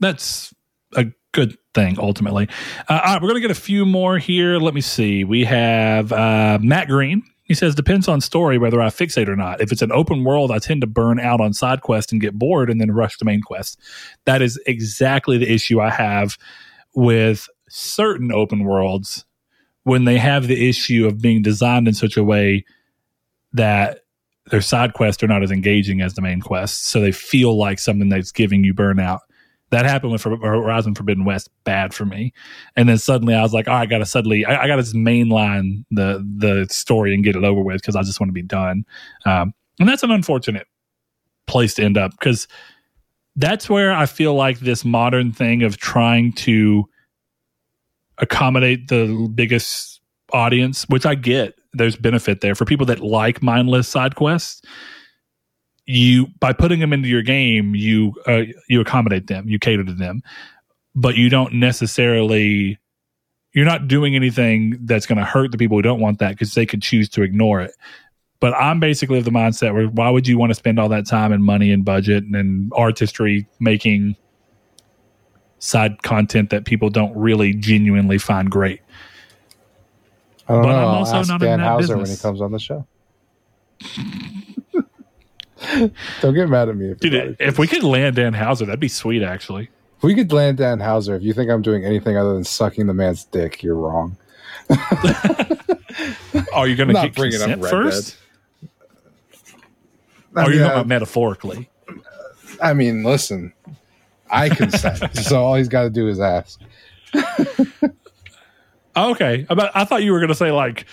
that's a good thing ultimately. Uh, all right, we're going to get a few more here. Let me see. We have uh, Matt Green. He says depends on story whether I fixate or not. If it's an open world, I tend to burn out on side quest and get bored and then rush to main quest. That is exactly the issue I have with certain open worlds when they have the issue of being designed in such a way that their side quests are not as engaging as the main quests, so they feel like something that's giving you burnout. That happened with Horizon Forbidden West, bad for me. And then suddenly I was like, oh, I got to suddenly, I, I got to just mainline the the story and get it over with because I just want to be done. Um, and that's an unfortunate place to end up because that's where I feel like this modern thing of trying to accommodate the biggest audience, which I get, there's benefit there for people that like mindless side quests you by putting them into your game you uh, you accommodate them you cater to them but you don't necessarily you're not doing anything that's going to hurt the people who don't want that because they could choose to ignore it but i'm basically of the mindset where why would you want to spend all that time and money and budget and, and artistry making side content that people don't really genuinely find great I don't But know. I'm I'll also ask not in Dan that Houser when he comes on the show. Don't get mad at me. Dude, if we could land Dan Houser, that'd be sweet, actually. If we could land Dan Houser, if you think I'm doing anything other than sucking the man's dick, you're wrong. Are you going to get bringing up consent Red first? I Or are you talking about metaphorically? I mean, listen, I consent, so all he's got to do is ask. Okay, I thought you were going to say like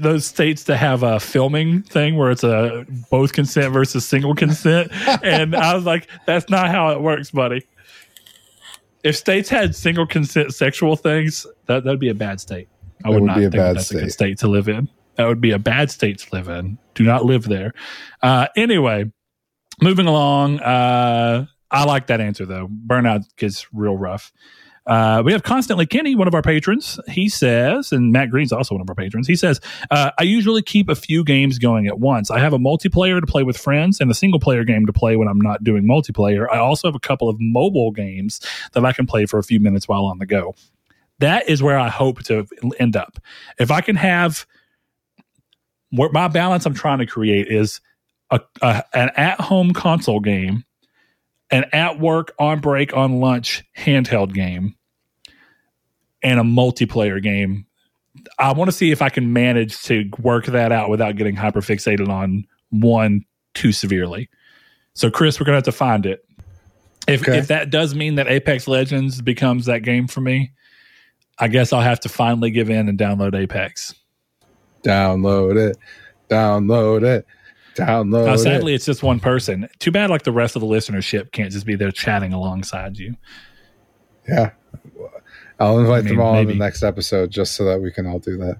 those states that have a filming thing where it's a both consent versus single consent, and I was like, that's not how it works, buddy. If states had single consent sexual things, that that'd be a bad state. I would, would not be a think bad that's a good state. state to live in. That would be a bad state to live in. Do not live there. Uh, anyway, moving along. Uh, I like that answer though. Burnout gets real rough. Uh, we have constantly Kenny, one of our patrons. He says, and Matt Green's also one of our patrons. He says, uh, I usually keep a few games going at once. I have a multiplayer to play with friends and a single player game to play when I'm not doing multiplayer. I also have a couple of mobile games that I can play for a few minutes while on the go. That is where I hope to end up. If I can have what my balance I'm trying to create is a, a an at home console game, an at work, on break, on lunch handheld game, and a multiplayer game. I want to see if I can manage to work that out without getting hyper fixated on one too severely. So, Chris, we're gonna have to find it. If Okay. if that does mean that Apex Legends becomes that game for me, I guess I'll have to finally give in and download Apex. Download it, download it, download Uh, it. sadly, it's just one person. Too bad, like the rest of the listenership can't just be there chatting alongside you. Yeah, I'll invite I mean, them all in the next episode just so that we can all do that.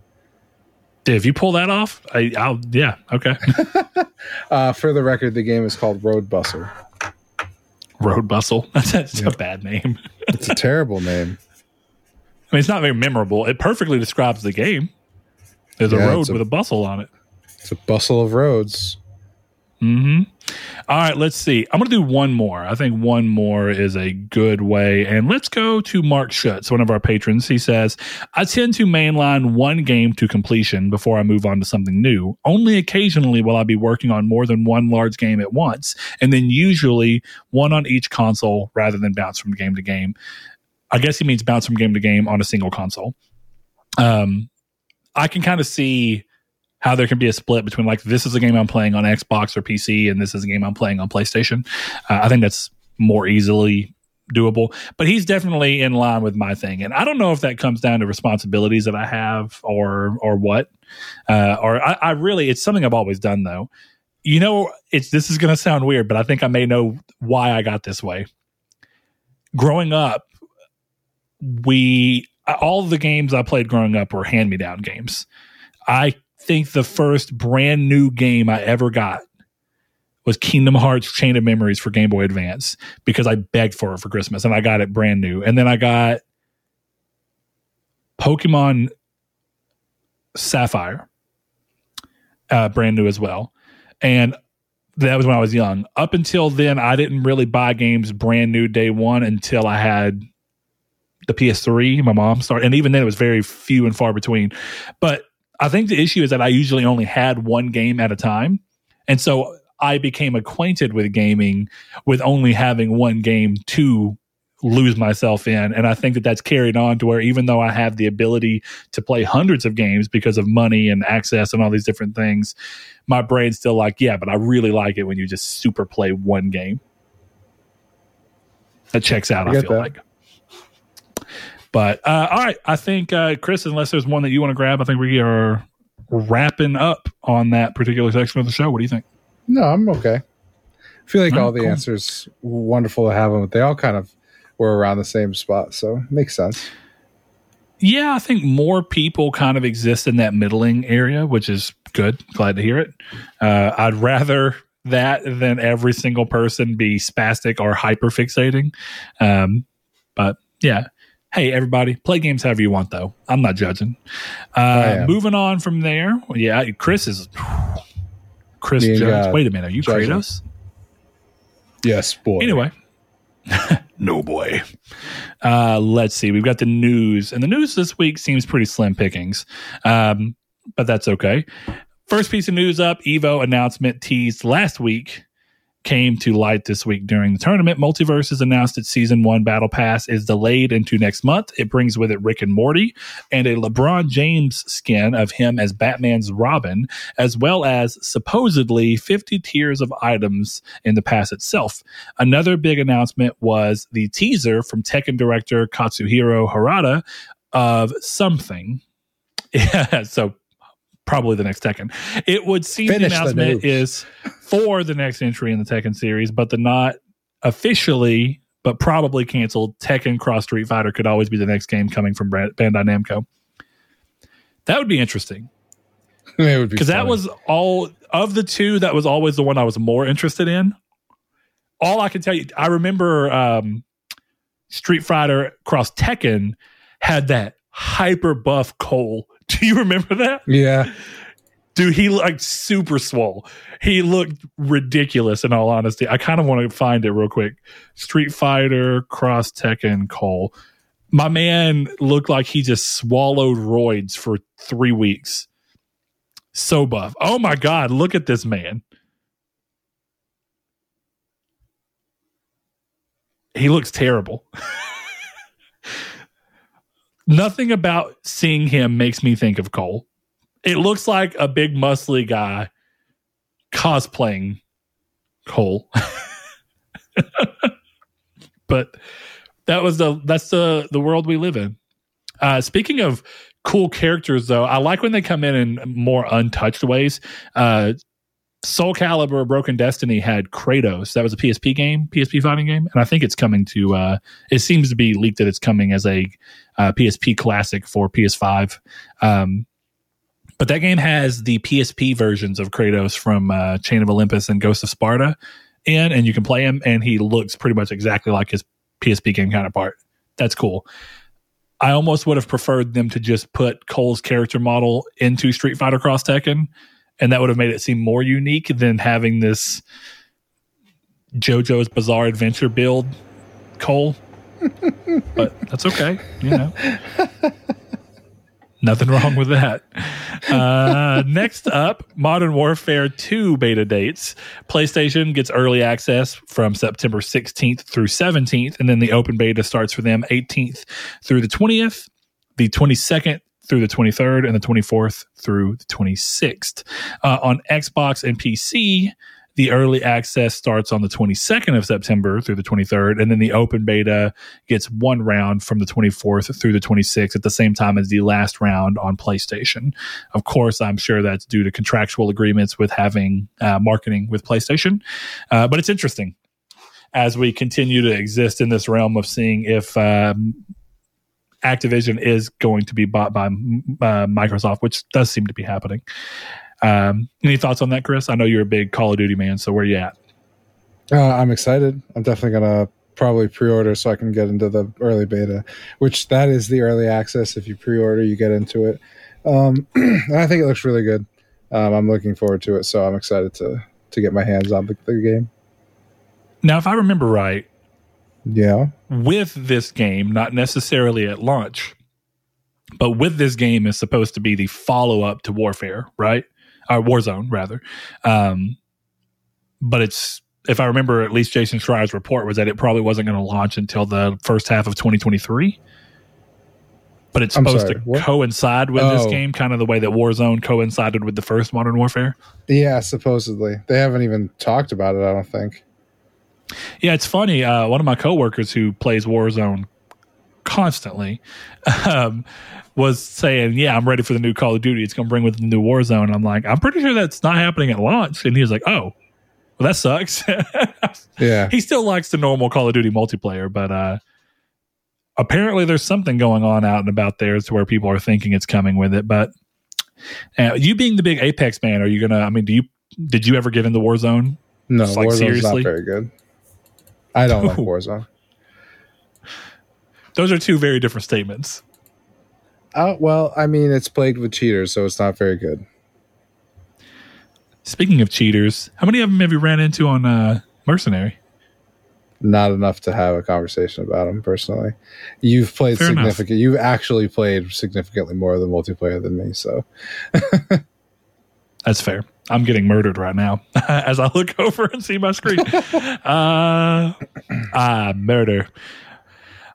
If you pull that off, I, I'll yeah, okay. Uh, for the record, the game is called Road Bustle. Road Bustle. That's, that's a bad name. It's a terrible name. I mean, it's not very memorable. It perfectly describes the game. There's a road a- with a bustle on it. It's a bustle of roads. Hmm All right, let's see. I'm going to do one more. I think one more is a good way. And let's go to Mark Schutz, one of our patrons. He says, I tend to mainline one game to completion before I move on to something new. Only occasionally will I be working on more than one large game at once, and then usually one on each console rather than bounce from game to game. I guess he means bounce from game to game on a single console. Um, I can kind of see how there can be a split between like this is a game I'm playing on Xbox or PC and this is a game I'm playing on PlayStation. Uh, I think that's more easily doable, but he's definitely in line with my thing. And I don't know if that comes down to responsibilities that I have or or what. Uh, or I, I really it's something I've always done though. You know, it's this is going to sound weird, but I think I may know why I got this way. Growing up, we all the games I played growing up were hand me down games. I think the first brand new game I ever got was Kingdom Hearts Chain of Memories for Game Boy Advance because I begged for it for Christmas and I got it brand new. And then I got Pokemon Sapphire uh, brand new as well. And that was when I was young. Up until then, I didn't really buy games brand new day one until I had the PS3. My mom started, and even then, it was very few and far between. But I think the issue is that I usually only had one game at a time. And so I became acquainted with gaming with only having one game to lose myself in. And I think that that's carried on to where even though I have the ability to play hundreds of games because of money and access and all these different things, my brain's still like, yeah, but I really like it when you just super play one game. That checks out, I I, feel that. like. But uh, all right, I think uh, Chris, unless there's one that you want to grab, I think we are wrapping up on that particular section of the show. What do you think? No, I'm okay. I feel like Oh, all the cool. answers wonderful to have them. But they all kind of were around the same spot, so makes sense. Yeah, I think more people kind of exist in that middling area, which is good. Glad to hear it. Uh, I'd rather that than every single person be spastic or hyper fixating. Um, but yeah. Hey, everybody, play games however you want, though. I'm not judging. Uh, moving on from there. Yeah, Chris is. Chris Me Jones. God Wait a minute. Are you judging. Kratos? Yes, boy. Anyway, no boy. Uh, let's see. We've got the news, and the news this week seems pretty slim pickings, um, but that's okay. First piece of news up: Evo announcement teased last week came to light this week during the tournament. MultiVersus has announced its season one battle pass is delayed into next month. It brings with it Rick and Morty and a LeBron James skin of him as Batman's Robin, as well as supposedly 50 tiers of items in the pass itself. Another big announcement was the teaser from Tekken director Katsuhiro Harada of something. Yeah, so probably the next Tekken. It would seem Finish the the announcement news. is for the next entry in the Tekken series, but the not officially, but probably canceled Tekken Cross Street Fighter could always be the next game coming from Bandai Namco. That would be interesting it would be because that was all of the two. That was always the one I was more interested in. All I can tell you, I remember um, Street Fighter Cross Tekken had that hyper buff Cole. Do you remember that? yeah. Dude, he looked super swole. He looked ridiculous in all honesty. I kind of want to find it real quick. Street Fighter Cross Tekken Cole. My man looked like he just swallowed roids for three weeks. So buff. Oh my God, look at this man. He looks terrible. Nothing about seeing him makes me think of Cole it looks like a big muscly guy cosplaying Cole. but that was the that's the the world we live in. Uh, speaking of cool characters, though, I like when they come in in more untouched ways. Uh, Soul Calibur Broken Destiny had Kratos. That was a PSP game, PSP fighting game, and I think it's coming to. Uh, it seems to be leaked that it's coming as a uh, PSP classic for PS5. Um, but that game has the PSP versions of Kratos from uh, Chain of Olympus and Ghost of Sparta in, and you can play him, and he looks pretty much exactly like his PSP game counterpart. That's cool. I almost would have preferred them to just put Cole's character model into Street Fighter Cross Tekken, and that would have made it seem more unique than having this JoJo's Bizarre Adventure build Cole. but that's okay, you know. Nothing wrong with that. Uh, next up, Modern Warfare 2 beta dates. PlayStation gets early access from September 16th through 17th, and then the open beta starts for them 18th through the 20th, the 22nd through the 23rd, and the 24th through the 26th. Uh, on Xbox and PC, the early access starts on the 22nd of September through the 23rd, and then the open beta gets one round from the 24th through the 26th at the same time as the last round on PlayStation. Of course, I'm sure that's due to contractual agreements with having uh, marketing with PlayStation, uh, but it's interesting as we continue to exist in this realm of seeing if. Um, Activision is going to be bought by uh, Microsoft, which does seem to be happening. Um, any thoughts on that, Chris? I know you're a big Call of Duty man, so where you at? Uh, I'm excited. I'm definitely gonna probably pre-order so I can get into the early beta, which that is the early access. If you pre-order, you get into it. Um, and I think it looks really good. Um, I'm looking forward to it, so I'm excited to to get my hands on the, the game. Now, if I remember right, Yeah, with this game, not necessarily at launch, but with this game is supposed to be the follow up to Warfare, right? Or Warzone, rather. Um, but it's, if I remember, at least Jason Schreier's report was that it probably wasn't going to launch until the first half of 2023. But it's supposed to what? coincide with this Oh. game, kind of the way that Warzone coincided with the first Modern Warfare. yeah. Supposedly, they haven't even talked about it. I don't think. Yeah, it's funny. Uh, one of my coworkers who plays Warzone constantly um, was saying, "Yeah, I'm ready for the new Call of Duty. It's going to bring with the new Warzone." And I'm like, "I'm pretty sure that's not happening at launch." And he was like, "Oh, well, that sucks." Yeah, he still likes the normal Call of Duty multiplayer, but uh, apparently there's something going on out and about there to where people are thinking it's coming with it. But uh, you being the big Apex man, are you gonna? I mean, do you did you ever get into Warzone? no, like, Warzone's seriously? not very good. I don't like Warzone. Those are two very different statements. Uh, well, I mean, it's plagued with cheaters, so it's not very good. Speaking of cheaters, how many of them have you ran into on uh, Mercenary? Not enough to have a conversation about them personally. You've played Fair enough. significant. You've actually played significantly more of the multiplayer than me. So That's fair. I'm getting murdered right now as I look over and see my screen. uh, ah, murder.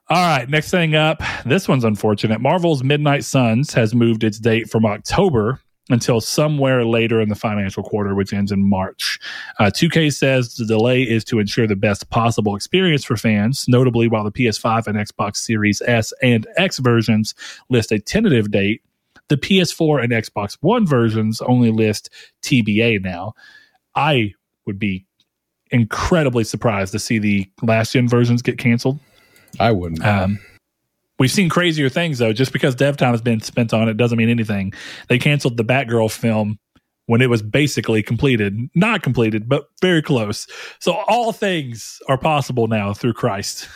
All right, next thing up. This one's unfortunate. Marvel's Midnight Suns has moved its date from October until somewhere later in the financial quarter, which ends in March. Uh, 2K says the delay is to ensure the best possible experience for fans, notably while the PS5 and Xbox Series S and X versions list a tentative date. The PS4 and Xbox One versions only list TBA now. I would be incredibly surprised to see the last gen versions get canceled. I wouldn't. Um, We've seen crazier things though. Just because dev time has been spent on it doesn't mean anything. They canceled the Batgirl film when it was basically completed, not completed, but very close. So all things are possible now through Christ.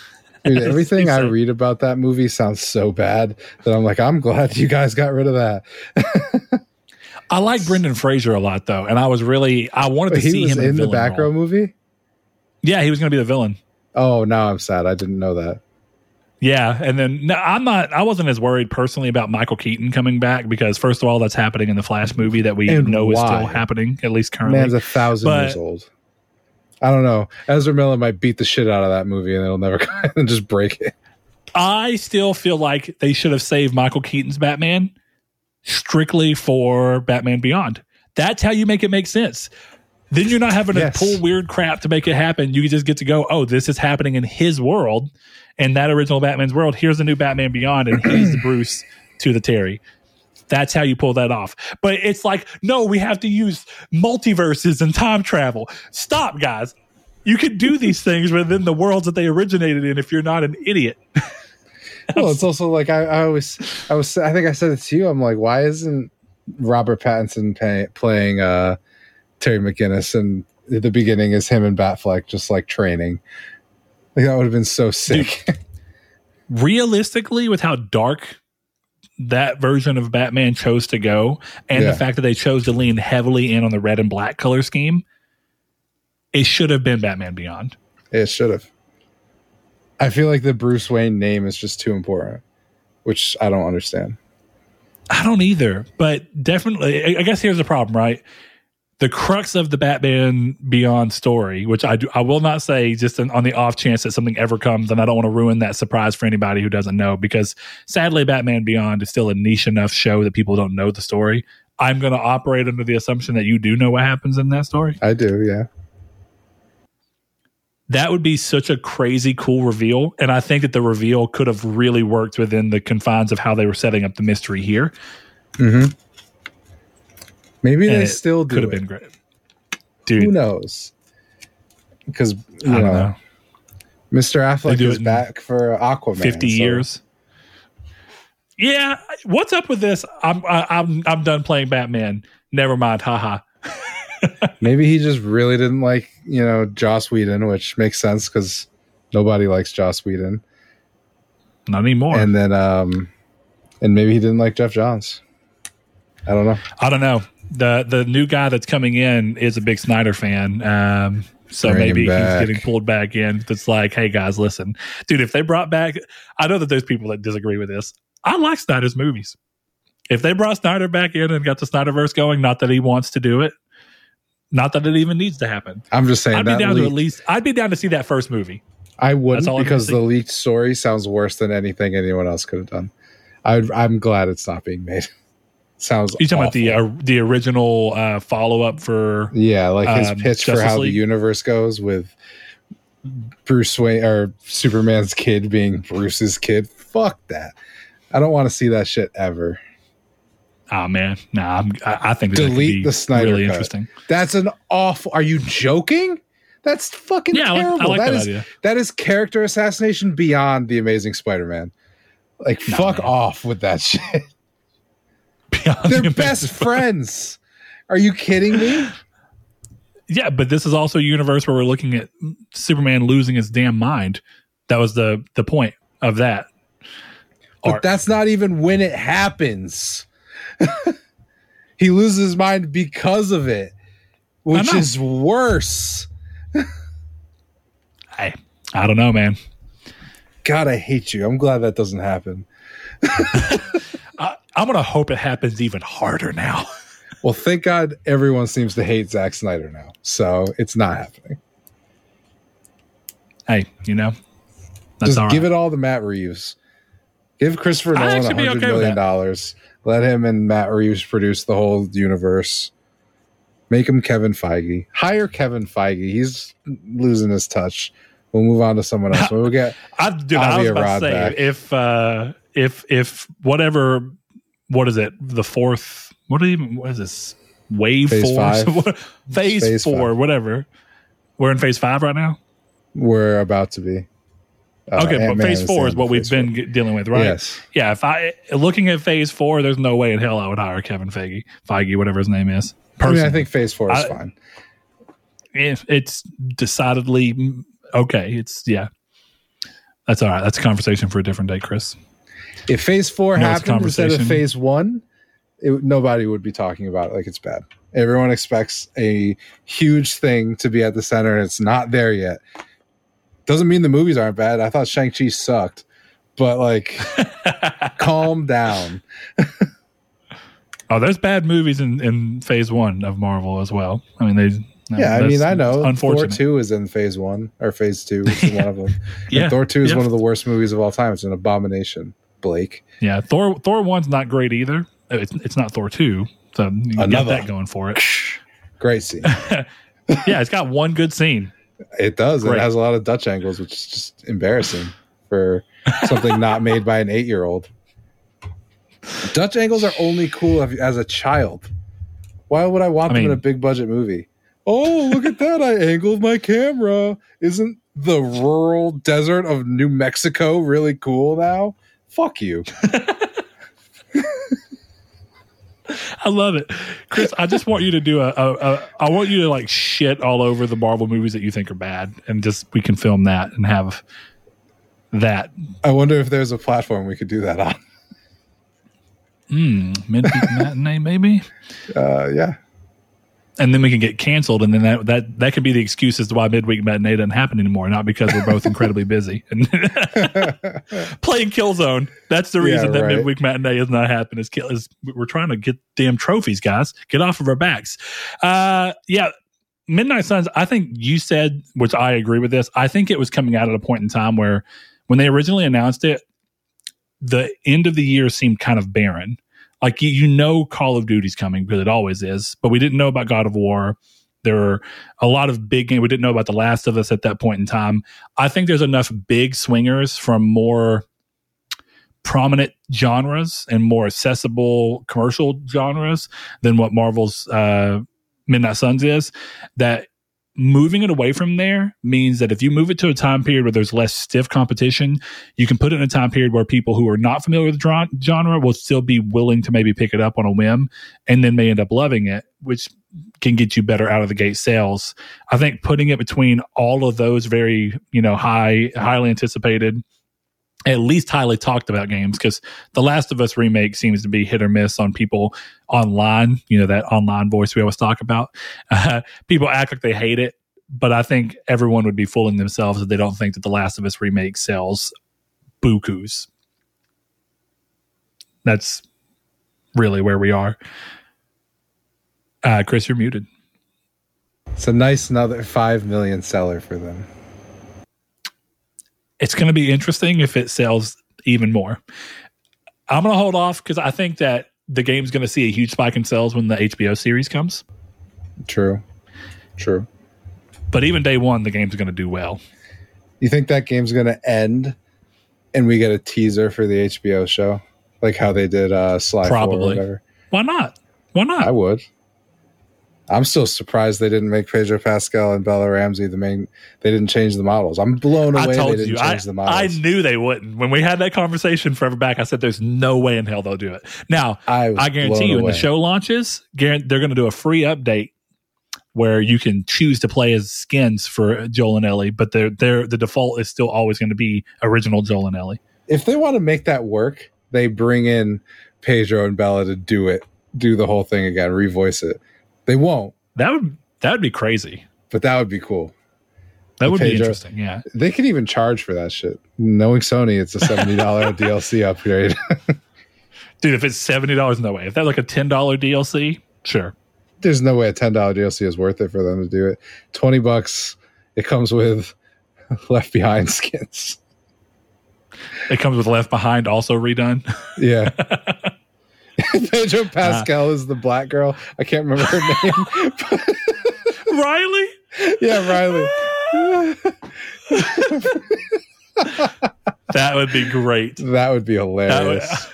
Dude, everything I read about that movie sounds so bad that I'm like, I'm glad you guys got rid of that. I like Brendan Fraser a lot though, and I was really I wanted to he see him in the Batgirl movie. Yeah, he was going to be the villain. Oh, now I'm sad. I didn't know that. Yeah, and then no, I'm not. I wasn't as worried personally about Michael Keaton coming back because first of all, that's happening in the Flash movie that we And know is still happening at least currently. Man's a thousand But- years old. I don't know. Ezra Miller might beat the shit out of that movie, and it'll never and just break it. I still feel like they should have saved Michael Keaton's Batman strictly for Batman Beyond. That's how you make it make sense. Then you're not having Yes. to pull weird crap to make it happen. You just get to go, oh, this is happening in his world, in that original Batman's world. Here's the new Batman Beyond, and he's the Bruce to the Terry. That's how you pull that off. But it's like, no, we have to use multiverses and time travel. Stop, guys. You can do these things within the worlds that they originated in if you're not an idiot. Well, it's also like I, I always, I was, I think I said it to you. I'm like, why isn't Robert Pattinson pay, playing uh, Terry McGinnis? And the beginning is him and Batfleck just like training. Like that would have been so sick. realistically with how dark that version of Batman chose to go and Yeah. the fact that they chose to lean heavily in on the red and black color scheme, it should have been Batman Beyond. it should have. I feel like the Bruce Wayne name is just too important, which I don't understand. I don't either, but definitely, I- I guess here's the problem, right? The crux of the Batman Beyond story, which I do, I will not say just on on the off chance that something ever comes, and I don't want to ruin that surprise for anybody who doesn't know, because sadly, Batman Beyond is still a niche enough show that people don't know the story. I'm going to operate under the assumption that you do know what happens in that story. I do, yeah. That would be such a crazy cool reveal, and I think that the reveal could have really worked within the confines of how they were setting up the mystery here. Mm-hmm. Maybe And they still do Could have been great, dude. Who knows? Because you I don't know, know. Mr. Affleck is back for Aquaman. 50 so- years. Yeah, what's up with this? I'm I, I'm I'm done playing Batman. Never mind. Haha. Maybe he just really didn't like you know Joss Whedon, which makes sense because nobody likes Joss Whedon. Not anymore. And then, um, and maybe he didn't like Geoff Johns. I don't know. I don't know. The the new guy that's coming in is a big Snyder fan. Um so Bring maybe he's getting pulled back in. That's like, hey guys, listen. Dude, if they brought back I know that there's people that disagree with this. I like Snyder's movies. If they brought Snyder back in and got the Snyderverse going, not that he wants to do it, not that it even needs to happen. I'm just saying I'd be that down to at least I'd be down to see that first movie. I wouldn't That's all I'm because the leaked story sounds worse than anything anyone else could have done. I, I'm glad it's not being made. sounds. You talking about the uh, the original uh, follow up for yeah, like his um, pitch for how League? the universe goes with Bruce Wayne or Superman's kid being Bruce's kid. Fuck that. I don't want to see that shit ever. Oh man, nah, I'm, I, I think that, that could Delete be the Snyder really cut. interesting. That's an awful. Are you joking? That's fucking Yeah, I like, terrible. I like that that, is idea. that is character assassination beyond the Amazing Spider-Man. Like No, fuck man. off with that shit. Beyond They're the best friends. Are you kidding me? Yeah, but this is also a universe where we're looking at Superman losing his damn mind. That was the the point of that. But that's not even when it happens. he loses his mind because of it, which is worse. I I don't know, man. God, I hate you. I'm glad that doesn't happen. I'm gonna hope it happens even harder now. well, thank God everyone seems to hate Zack Snyder now, so it's not happening. Hey, you know, that's Just give it all to Matt Reeves. Give Christopher Nolan a hundred okay million dollars. Let him and Matt Reeves produce the whole universe. Make him Kevin Feige. Hire Kevin Feige. He's losing his touch. We'll move on to someone else. We'll get I, dude, I was about Rod to say back. if uh, if if whatever, what is it? The fourth. What even? What is this? Wave Phase four. Phase, Phase four, five. whatever. We're in phase five right now. we're about to be. Uh, okay, but Ant-Man phase is four is what we've been ge- dealing with, right? Yes. Yeah. If I looking at phase four, there's no way in hell I would hire Kevin Feige, Feige, whatever his name is. I mean, I think phase four is I- fine. if it's decidedly okay, it's yeah. That's all right. That's a conversation for a different day, Chris. If phase four No, happened instead of phase one, it, nobody would be talking about it like it's bad. Everyone expects a huge thing to be at the center, and it's not there yet. Doesn't mean the movies aren't bad. I thought Shang Chi sucked, but like, calm down. Oh, there's bad movies in, in phase one of Marvel as well. I mean, they. Yeah, I mean, I know. Thor two is in phase one or phase two. Is one of them. Yeah, Thor two is yeah. one of the worst movies of all time. It's an abomination. Blake. Yeah, Thor. Thor one's not great either. Uh, It's, it's not Thor two, so you got that going for it. Great scene. yeah, it's got one good scene. It does. Great. It has a lot of Dutch angles, which is just embarrassing for something not made by an eight year old. Dutch angles are only cool if, as a child. Why would I want I them in a big budget movie? Oh, look at that. I angled my camera. Isn't the rural desert of New Mexico really cool now? Fuck you. I love it, Chris. I just want you to do a, a, a. I want you to like shit all over the Marvel movies that you think are bad, and just we can film that and have that. I wonder if there's a platform we could do that on. Hmm, midweek matinee maybe, Uh, yeah. And then we can get canceled, and then that that that could be the excuse as to why midweek matinee doesn't happen anymore. Not because we're both incredibly busy and playing Killzone. That's the Yeah, reason that midweek matinee is not happening. Is, kill, is we're trying to get damn trophies, guys. Get off of our backs. Uh, yeah. Midnight Suns, I think you said, which I agree with this. I think it was coming out at a point in time where when they originally announced it, the end of the year seemed kind of barren. Like you, know, Call of Duty's coming because it always is, but we didn't know about God of War. There are a lot of big games. We didn't know about The Last of Us at that point in time. I think there's enough big swingers from more prominent genres and more accessible commercial genres than what Marvel's uh, Midnight Suns is that moving it away from there means that if you move it to a time period where there's less stiff competition, you can put it in a time period where people who are not familiar with the genre will still be willing to maybe pick it up on a whim and then may end up loving it, which can get you better out of the gate sales. I think putting it between all of those very, you know, high, highly anticipated, at least highly talked about games, because The Last of Us remake seems to be hit or miss on people online, you know, that online voice we always talk about. Uh, people act like they hate it, but I think everyone would be fooling themselves if they don't think that The Last of Us remake sells bukus. That's really where we are. Uh, Chris, you're muted. It's a nice another five million seller for them. It's going to be interesting if it sells even more. I'm going to hold off because I think that the game's going to see a huge spike in sales when the HBO series comes. True. True. But even day one, the game's going to do well. You think that game's going to end and we get a teaser for the HBO show? Like how they did uh Sly 4 or Probably. Why not? Why not? I would. I'm still surprised they didn't make Pedro Pascal and Bella Ramsey the main. They didn't change the models. I'm blown away I they told didn't you. I, I knew they wouldn't. When we had that conversation forever back, I said, "There's no way in hell they'll do it." Now, I, I guarantee you, when the show launches, they're going to do a free update where you can choose to play as skins for Joel and Ellie, but they're, they're, the default is still always going to be original Joel and Ellie. if they want to make that work, they bring in Pedro and Bella to do it, do the whole thing again, revoice it. They won't, That would that would be crazy. but that would be cool. That The would be interesting. Yeah. They could even charge for that shit. Knowing Sony, it's a seventy dollar DLC upgrade. Dude, if it's seventy dollars, no way. If that's like a ten dollar DLC, Sure. There's no way a ten dollar DLC is worth it for them to do it. Twenty bucks. It comes with Left Behind skins. It comes with Left Behind also redone. Yeah. Pedro Pascal uh, is the black girl. I can't remember her name. Riley? Yeah, Riley. that would be great. That would be hilarious.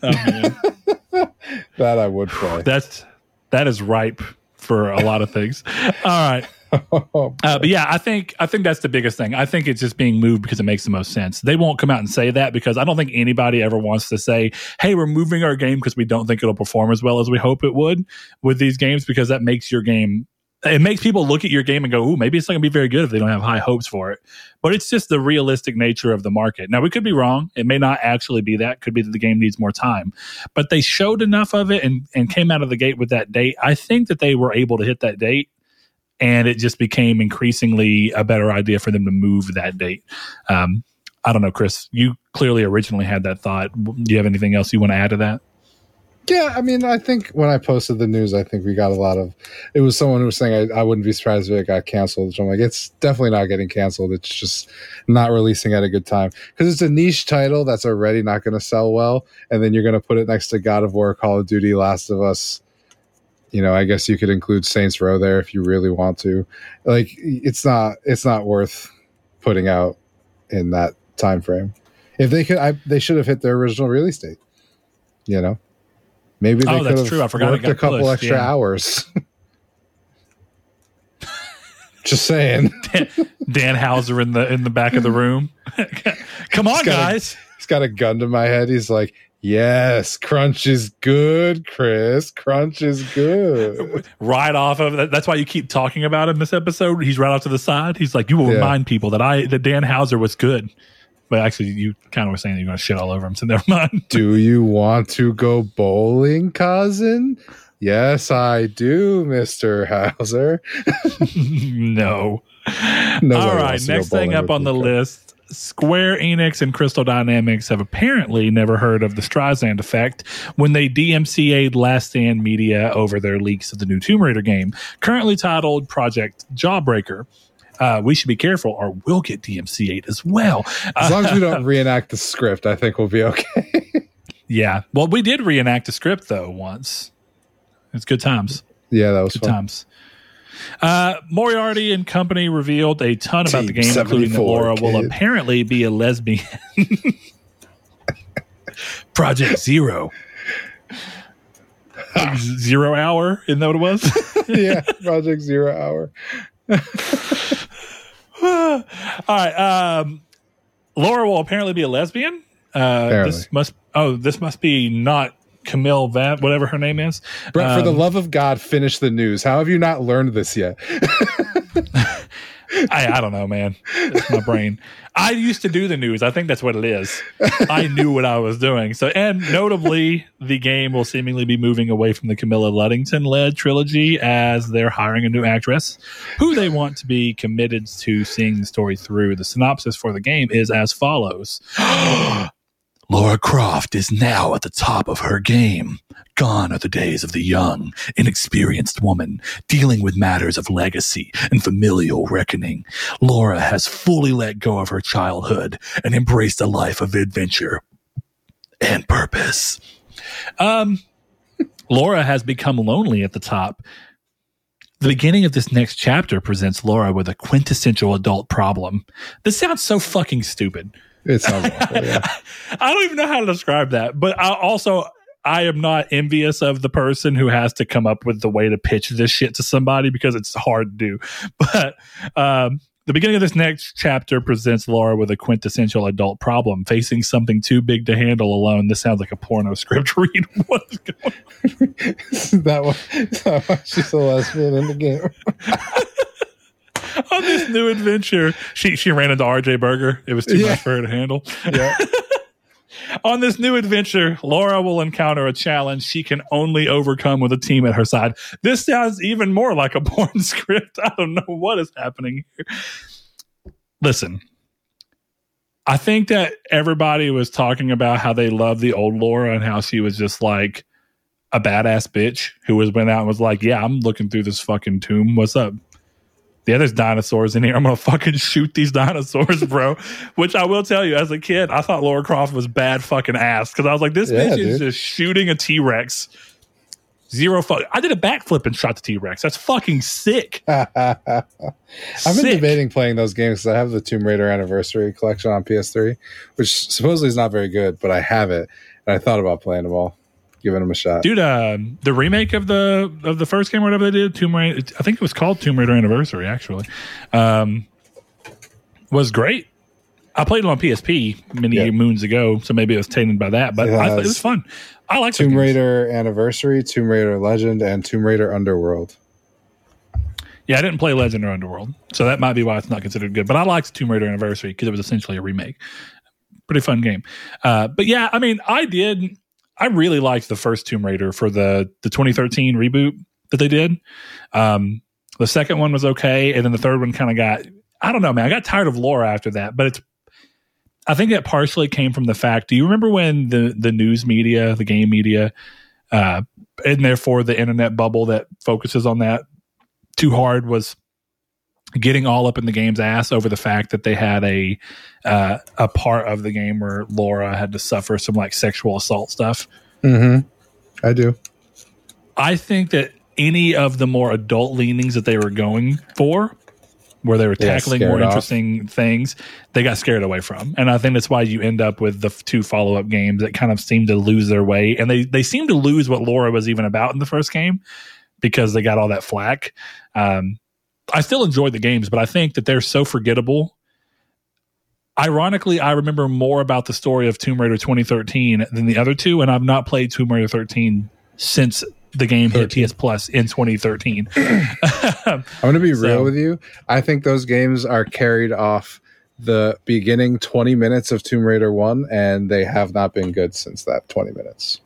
That, would, oh, that I would play. That's that is ripe for a lot of things. All right. Uh, but yeah, I think I think that's the biggest thing. I think it's just being moved because it makes the most sense. They won't come out and say that because I don't think anybody ever wants to say, "Hey, we're moving our game because we don't think it'll perform as well as we hope it would with these games," because that makes your game it makes people look at your game and go, "Ooh, maybe it's not going to be very good if they don't have high hopes for it." But it's just the realistic nature of the market. Now, we could be wrong; it may not actually be that. Could be that the game needs more time. But they showed enough of it and and came out of the gate with that date. I think that they were able to hit that date, and it just became increasingly a better idea for them to move that date. Um, I don't know, Chris. You clearly originally had that thought. Do you have anything else you want to add to that? Yeah, I mean, I think when I posted the news, I think we got a lot of. It was someone who was saying I, I wouldn't be surprised if it got canceled. So I'm like, it's definitely not getting canceled. It's just not releasing at a good time because it's a niche title that's already not going to sell well, and then you're going to put it next to God of War, Call of Duty, Last of Us. You know, I guess you could include Saints Row there if you really want to. Like, it's not it's not worth putting out in that time frame. If they could, I, they should have hit their original release date. You know. Maybe they oh, could have true. I forgot worked a couple pushed, extra yeah. hours. Just saying. Dan, Dan, Houser in the in the back of the room. Come on, he's guys. A, he's got a gun to my head. He's like, Yes, crunch is good, Chris. Crunch is good. right off of that. That's why you keep talking about him this episode. He's right off to the side. He's like, you will yeah. remind people that I that Dan Houser was good. But actually, you kind of were saying that you're going to shit all over him, so never mind. do you want to go bowling, cousin? Yes, I do, Mister Houser. no. no. All right. Next thing up on the list. Square Enix and Crystal Dynamics have apparently never heard of the Streisand effect when they DMCA'd Last Stand Media over their leaks of the new Tomb Raider game, currently titled Project Jawbreaker uh, we should be careful or we'll get DMCA'd as well. As long as we don't reenact the script, I think we'll be okay. yeah. Well, we did reenact the script though once. It's good times. Yeah, that was good fun. times. Uh, Moriarty and company revealed a ton about Team the game, including that Laura kid. will apparently be a lesbian. Project Zero. Zero Hour, isn't that what it was? yeah, Project Zero Hour. All right. Um, Laura will apparently be a lesbian. Uh, this must. Oh, this must be not Camille Van, whatever her name is. Brett, um, for the um, love of God, finish the news. How have you not learned this yet? I, I don't know, man. It's my brain. I used to do the news. I think that's what it is. I knew what I was doing. So, and notably, the game will seemingly be moving away from the Camilla Luddington led trilogy as they're hiring a new actress who they want to be committed to seeing the story through. The synopsis for the game is as follows Laura Croft is now at the top of her game. Gone are the days of the young, inexperienced woman dealing with matters of legacy and familial reckoning. Laura has fully let go of her childhood and embraced a life of adventure and purpose. Um, Laura has become lonely at the top. The beginning of this next chapter presents Laura with a quintessential adult problem. This sounds so fucking stupid. It sounds awful. Yeah. I don't even know how to describe that, but I also I am not envious of the person who has to come up with the way to pitch this shit to somebody because it's hard to do. But um, the beginning of this next chapter presents Laura with a quintessential adult problem, facing something too big to handle alone. This sounds like a porno script read. What is going on? that one, she's a lesbian in the game. on this new adventure. She she ran into RJ Berger. It was too yeah. much for her to handle. Yeah. on this new adventure, Laura will encounter a challenge she can only overcome with a team at her side. This sounds even more like a porn script. I don't know what is happening here. Listen, I think that everybody was talking about how they loved the old Laura and how she was just like a badass bitch who was went out and was like, "Yeah, I'm looking through this fucking tomb. What's up?" Yeah, there's dinosaurs in here. I'm gonna fucking shoot these dinosaurs, bro. Which I will tell you, as a kid, I thought Laura Croft was bad fucking ass because I was like, this Yeah, bitch is just shooting a T Rex. Zero fuck. I did a backflip and shot the T Rex. That's fucking sick. I've been Sick. debating playing those games because I have the Tomb Raider Anniversary Collection on PS3, which supposedly is not very good, but I have it, and I thought about playing them all, giving them a shot. dude um, the remake of the of the first game or whatever they did tomb raider i think it was called tomb raider anniversary actually um, was great i played it on psp many Yeah. moons ago so maybe it was tainted by that but It I, thought it was fun i like Tomb Raider Anniversary, Tomb Raider Legend, and Tomb Raider Underworld. yeah i didn't play legend or underworld so that might be why it's not considered good but i liked tomb raider anniversary because it was essentially a remake pretty fun game uh, but yeah i mean i did i really liked the first tomb raider for the the 2013 reboot that they did. Um, the second one was okay and then the third one kind of got i don't know man i got tired of laura after that but it's i think that partially came from the fact do you remember when the the news media the game media uh, and therefore the internet bubble that focuses on that too hard was getting all up in the game's ass over the fact that they had a uh, a part of the game where Laura had to suffer some like sexual assault stuff. Mm-hmm. I do. I think that any of the more adult leanings that they were going for, where they were tackling more off. interesting things, they got scared away from. And I think that's why you end up with the two follow up games that kind of seem to lose their way. And they, they seem to lose what Laura was even about in the first game because they got all that flack. Um, I still enjoy the games, but I think that they're so forgettable. Ironically, I remember more about the story of Tomb Raider 2013 than the other two, and I've not played Tomb Raider 13 since the game hit PS Plus in 2013. I'm going to be So- real with you. I think those games are carried off the beginning 20 minutes of Tomb Raider 1, and they have not been good since that 20 minutes.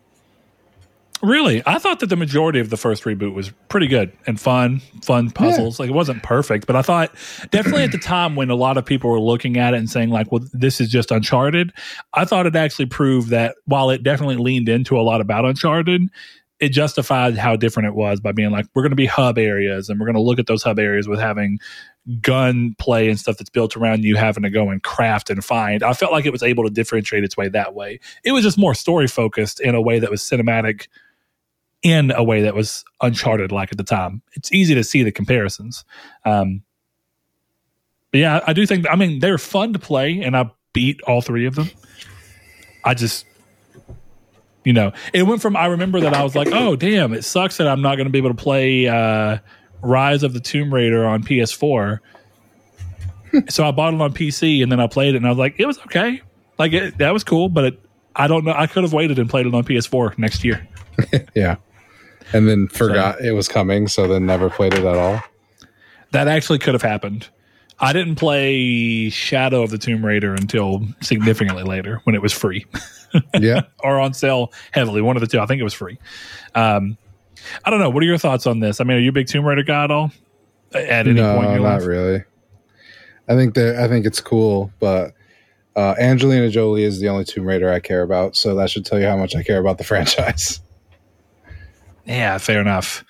Really, I thought that the majority of the first reboot was pretty good and fun, fun puzzles. Like it wasn't perfect, but I thought definitely at the time when a lot of people were looking at it and saying like, "Well, this is just Uncharted," I thought it actually proved that while it definitely leaned into a lot about Uncharted, it justified how different it was by being like, "We're going to be hub areas, and we're going to look at those hub areas with having." gun play and stuff that's built around you having to go and craft and find. I felt like it was able to differentiate its way that way. It was just more story focused in a way that was cinematic in a way that was uncharted like at the time. It's easy to see the comparisons. Um, but yeah, I do think I mean they're fun to play and I beat all three of them. I just you know, it went from I remember that I was like, "Oh, damn, it sucks that I'm not going to be able to play uh Rise of the Tomb Raider on PS4." so I bought it on PC and then I played it and I was like, "It was okay." Like it, that was cool, but it, I don't know. I could have waited and played it on PS4 next year. Yeah. And then forgot it was coming, so then never played it at all. That actually could have happened. I didn't play Shadow of the Tomb Raider until significantly later when it was free Yeah. or on sale heavily. One of the two. I think it was free. Um, I don't know. What are your thoughts on this? I mean, are you a big Tomb Raider guy at all? At any no, point in your not life? really. I think that I think it's cool, but uh, Angelina Jolie is the only Tomb Raider I care about, so that should tell you how much I care about the franchise. Yeah, fair enough.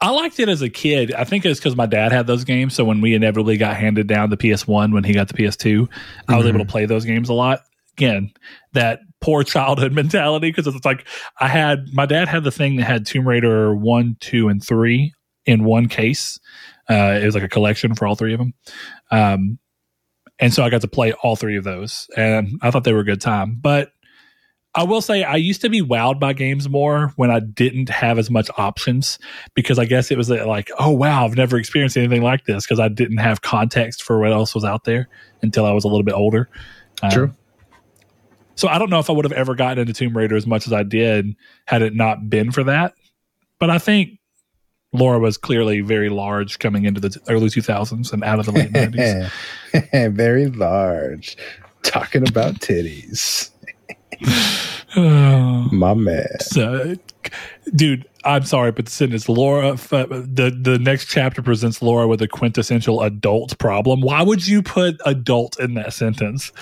I liked it as a kid. I think it's because my dad had those games. So when we inevitably got handed down the PS1 when he got the PS2, I was able to play those games a lot. Again, that poor childhood mentality because it's like I had my dad had the thing that had Tomb Raider 1, 2, and 3 in one case. Uh, it was like a collection for all three of them. Um, and so I got to play all three of those, and I thought they were a good time. But I will say I used to be wowed by games more when I didn't have as much options because I guess it was uh, like, oh wow, I've never experienced anything like this because I didn't have context for what else was out there until I was a little bit older. Um, True. So I don't know if I would have ever gotten into Tomb Raider as much as I did had it not been for that. But I think Laura was clearly very large coming into the t- early 2000s and out of the late 90s. Very large. Talking about titties. Oh. My man. So, dude, I'm sorry, but the sentence Laura, f- the the next chapter presents Laura with a quintessential adult problem. Why would you put adult in that sentence?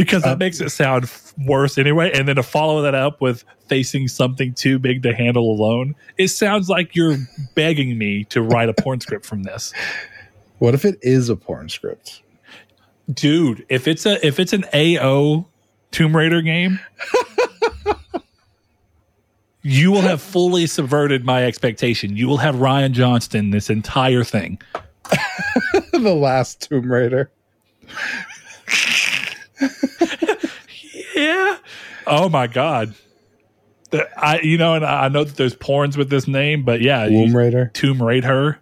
because that uh, makes it sound worse anyway. And then to follow that up with facing something too big to handle alone, it sounds like you're begging me to write a porn script from this. What if it is a porn script? Dude, if it's a if it's an AO Tomb Raider game, you will have fully subverted my expectation. You will have Rian Johnson this entire thing. the last Tomb Raider. yeah. Oh my god. I you know, and I know that there's porns with this name, but yeah, Womb Raider, Tomb Raid her,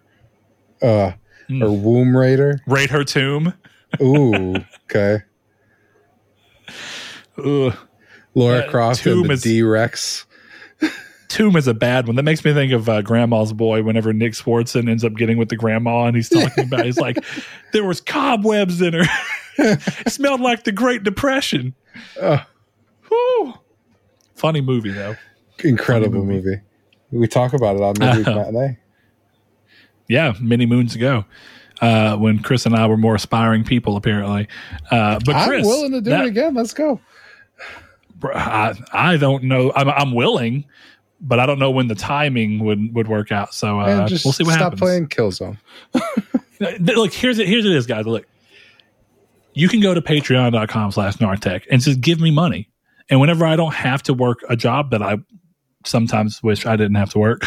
uh, mm. or Womb Raider, raid her tomb. Ooh, okay. Ugh. Laura uh, Croft and the D Rex. Tomb is a bad one. That makes me think of uh, Grandma's Boy. Whenever Nick Swardson ends up getting with the grandma, and he's talking about, he's like, there was cobwebs in her. it smelled like the Great Depression. Uh, Funny movie though. Incredible movie. movie. We talk about it on Midweek uh, Matinee. Yeah, many moons ago. Uh, when Chris and I were more aspiring people, apparently. Uh, but Chris, I'm willing to do that, it again. Let's go. I, I don't know. I'm, I'm willing, but I don't know when the timing would would work out. So uh, we'll see what stop happens. Stop playing Killzone. look, here's it. Here's it is, guys. Look, you can go to patreon.com slash nartech and just give me money. And whenever I don't have to work a job that I sometimes wish I didn't have to work,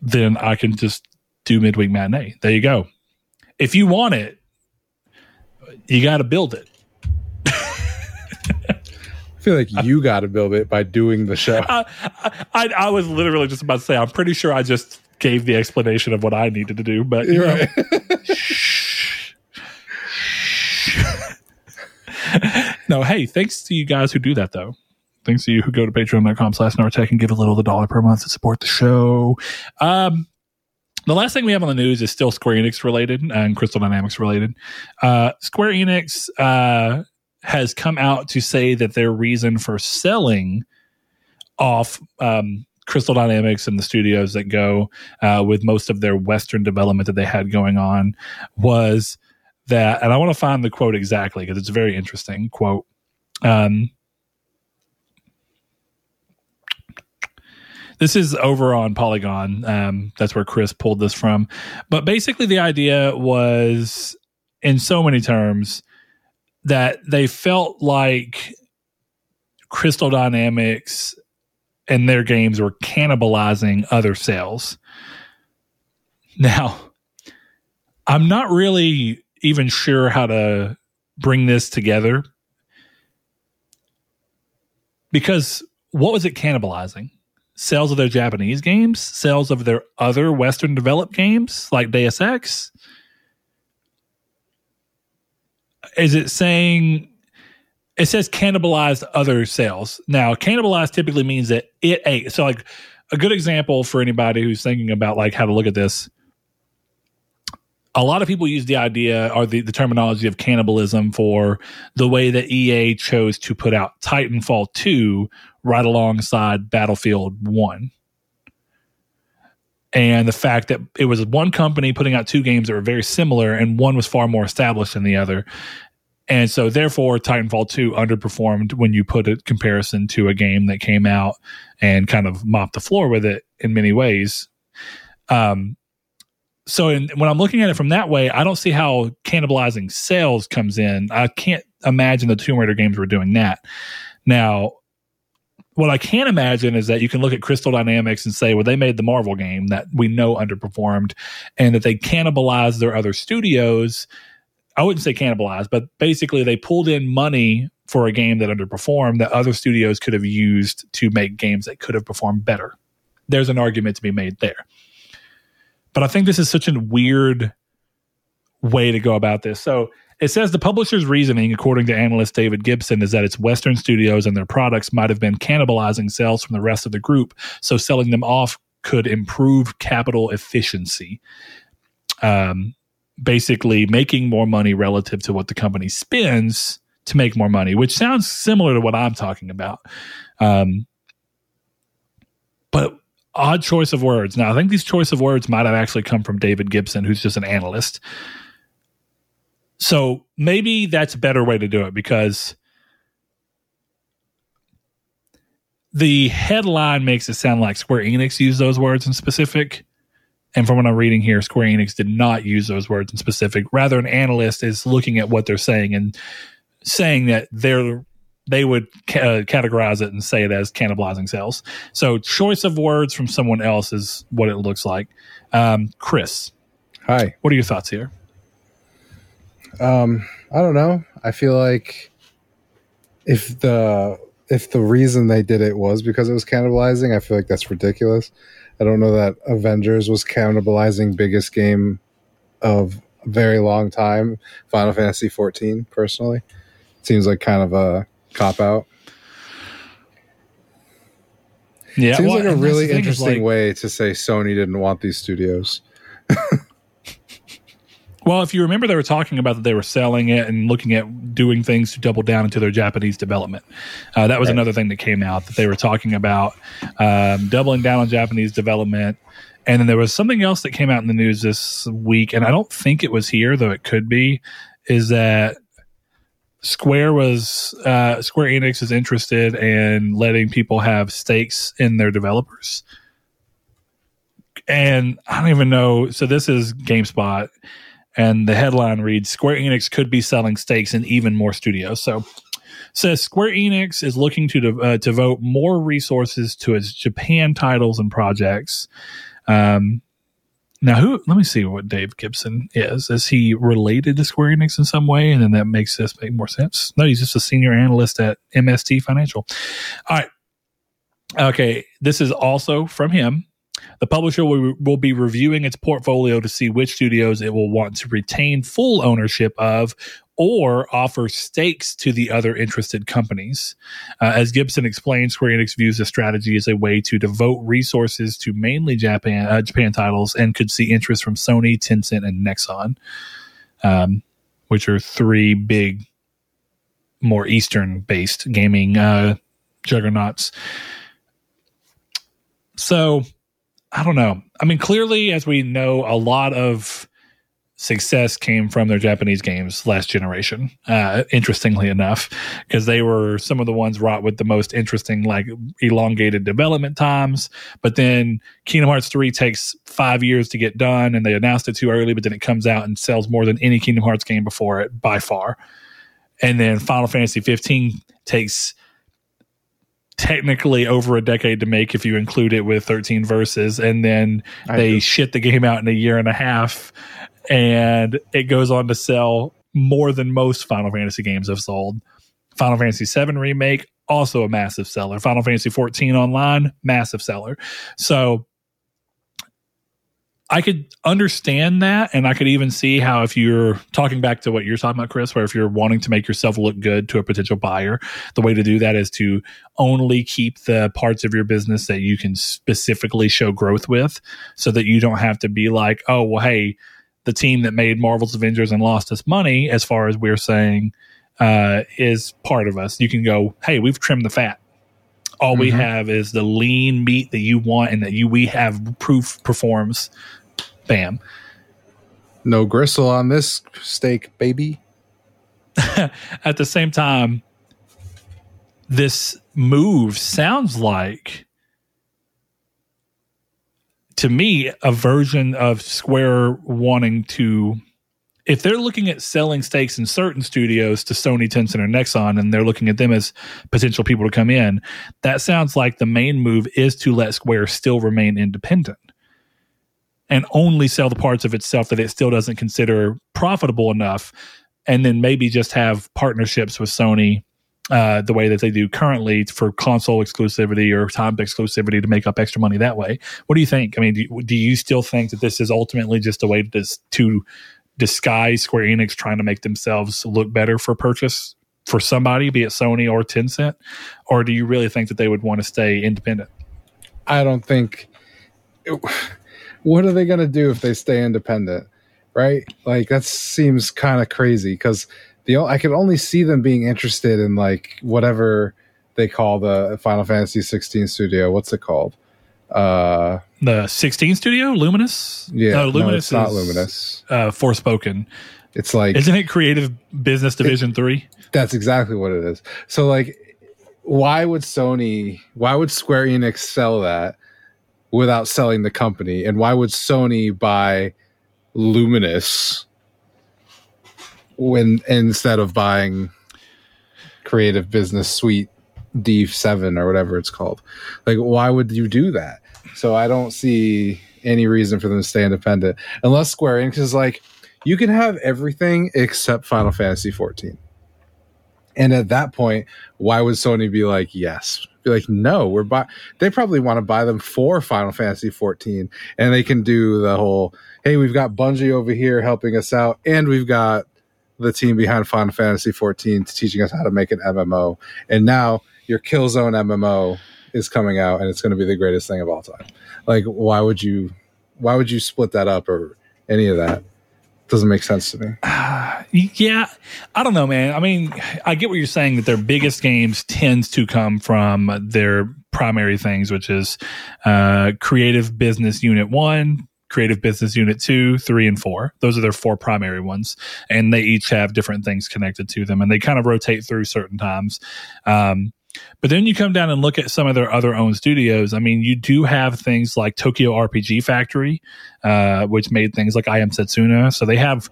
then I can just do midweek matinee. There you go. If you want it, you got to build it. I feel like you got to build it by doing the show. I, I, I, was literally just about to say, I'm pretty sure I just gave the explanation of what I needed to do, but you're right. no, hey, thanks to you guys who do that though. Thanks to you who go to patreon.com slash Nartech and give a little the dollar per month to support the show. Um, the last thing we have on the news is still Square Enix related and Crystal Dynamics related. Uh, Square Enix uh, has come out to say that their reason for selling off um, Crystal Dynamics and the studios that go uh, with most of their Western development that they had going on was that, and I want to find the quote exactly because it's a very interesting quote. Um, this is over on Polygon. Um, that's where Chris pulled this from. But basically, the idea was, in so many terms, that they felt like Crystal Dynamics and their games were cannibalizing other sales. Now, I'm not really even sure how to bring this together because what was it cannibalizing? Sales of their Japanese games, sales of their other Western developed games like Deus Ex, is it saying it says cannibalized other sales? Now, cannibalized typically means that it ate. So, like a good example for anybody who's thinking about like how to look at this. A lot of people use the idea or the, the terminology of cannibalism for the way that EA chose to put out Titanfall 2 right alongside Battlefield 1 and the fact that it was one company putting out two games that were very similar and one was far more established than the other. And so therefore titanfall 2 underperformed when you put a comparison to a game that came out and kind of mopped the floor with it in many ways. Um so in, when i'm looking at it from that way i don't see how cannibalizing sales comes in. I can't imagine the tomb raider games were doing that. Now what I can imagine is that you can look at Crystal Dynamics and say, well, they made the Marvel game that we know underperformed and that they cannibalized their other studios. I wouldn't say cannibalized, but basically they pulled in money for a game that underperformed that other studios could have used to make games that could have performed better. There's an argument to be made there. But I think this is such a weird way to go about this. So it says the publisher's reasoning, according to analyst David Gibson, is that its Western studios and their products might have been cannibalizing sales from the rest of the group, so selling them off could improve capital efficiency. Um, basically, making more money relative to what the company spends to make more money, which sounds similar to what I'm talking about. Um, but odd choice of words. Now, I think these choice of words might have actually come from David Gibson, who's just an analyst. So maybe that's a better way to do it because the headline makes it sound like Square Enix used those words in specific. And from what I'm reading here, Square Enix did not use those words in specific. Rather, an analyst is looking at what they're saying and saying that they're they would ca- uh, categorize it and say it as cannibalizing sales. So, choice of words from someone else is what it looks like. Um, Chris, hi. What are your thoughts here? Um, I don't know. I feel like if the if the reason they did it was because it was cannibalizing, I feel like that's ridiculous. I don't know that Avengers was cannibalizing biggest game of a very long time, Final Fantasy 14 personally. Seems like kind of a cop out. Yeah, Seems well, like a really the thing is, interesting like- way to say Sony didn't want these studios. Well, if you remember, they were talking about that they were selling it and looking at doing things to double down into their Japanese development. Uh, that was Right. another thing that came out that they were talking about um, doubling down on Japanese development. And then there was something else that came out in the news this week, and I don't think it was here, though it could be, is that Square was uh, Square Enix is interested in letting people have stakes in their developers. And I don't even know. So this is GameSpot and the headline reads Square Enix could be selling stakes in even more studios. So says Square Enix is looking to dev- uh, devote more resources to its Japan titles and projects. Um, now, who? Let me see what Dave Gibson is. Is he related to Square Enix in some way? And then that makes this make more sense. No, he's just a senior analyst at MST Financial. All right. Okay, this is also from him. The publisher will, will be reviewing its portfolio to see which studios it will want to retain full ownership of or offer stakes to the other interested companies. Uh, as Gibson explained, Square Enix views the strategy as a way to devote resources to mainly Japan uh, Japan titles and could see interest from Sony, Tencent, and Nexon, um, which are three big, more Eastern-based gaming uh, juggernauts. So I don't know. I mean, clearly, as we know, a lot of success came from their Japanese games last generation. Uh, interestingly enough, because they were some of the ones wrought with the most interesting, like elongated development times. But then Kingdom Hearts 3 takes five years to get done, and they announced it too early, but then it comes out and sells more than any Kingdom Hearts game before it by far. And then Final Fantasy 15 takes technically over a decade to make if you include it with 13 Versus and then I they do. shit the game out in a year and a half and it goes on to sell more than most Final Fantasy games have sold. Final Fantasy 7 remake also a massive seller. Final Fantasy 14 online massive seller. So I could understand that, and I could even see how if you're talking back to what you're talking about, Chris, where if you're wanting to make yourself look good to a potential buyer, the way to do that is to only keep the parts of your business that you can specifically show growth with, so that you don't have to be like, oh, well, hey, the team that made Marvel's Avengers and lost us money, as far as we're saying, uh, is part of us. You can go, hey, we've trimmed the fat. All we Mhm. have is the lean meat that you want and that you we have proof performs. Bam. No gristle on this steak, baby. At the same time, this move sounds like to me a version of Square wanting to if they're looking at selling stakes in certain studios to Sony, Tencent, or Nexon, and they're looking at them as potential people to come in, that sounds like the main move is to let Square still remain independent and only sell the parts of itself that it still doesn't consider profitable enough, and then maybe just have partnerships with Sony uh, the way that they do currently for console exclusivity or time exclusivity to make up extra money that way. What do you think? I mean, do you, do you still think that this is ultimately just a way to, to disguise Square Enix trying to make themselves look better for purchase for somebody, be it Sony or Tencent? Or do you really think that they would want to stay independent? I don't think. What are they going to do if they stay independent? Right? Like that seems kind of crazy because the I could only see them being interested in like whatever they call the Final Fantasy 16 studio. What's it called? Uh, The 16 studio, Luminous? yeah, No, no, Luminous it's not is, Luminous. Uh, Forspoken. It's like Isn't it Creative Business Division 3? That's exactly what it is. So like why would Sony, why would Square Enix sell that without selling the company? And why would Sony buy Luminous when instead of buying Creative Business Suite D7 or whatever it's called? Like, why would you do that? So I don't see any reason for them to stay independent unless Square Enix is like, you can have everything except Final Fantasy 14. And at that point, why would Sony be like, yes? Be like, no, we're buy. They probably want to buy them for Final Fantasy 14, and they can do the whole, hey, we've got Bungie over here helping us out, and we've got the team behind Final Fantasy 14 teaching us how to make an MMO, and now your Killzone MMO is coming out, and it's going to be the greatest thing of all time. Like, why would you, why would you split that up or any of that? Doesn't make sense to me. Yeah, I don't know, man. I mean, I get what you're saying that their biggest games tends to come from their primary things, which is uh, creative business unit one, creative business unit two, three, and four. Those are their four primary ones, and they each have different things connected to them, and they kind of rotate through certain times. Um, but then you come down and look at some of their other owned studios. I mean, you do have things like Tokyo RPG Factory, uh, which made things like I Am Setsuna. So they have.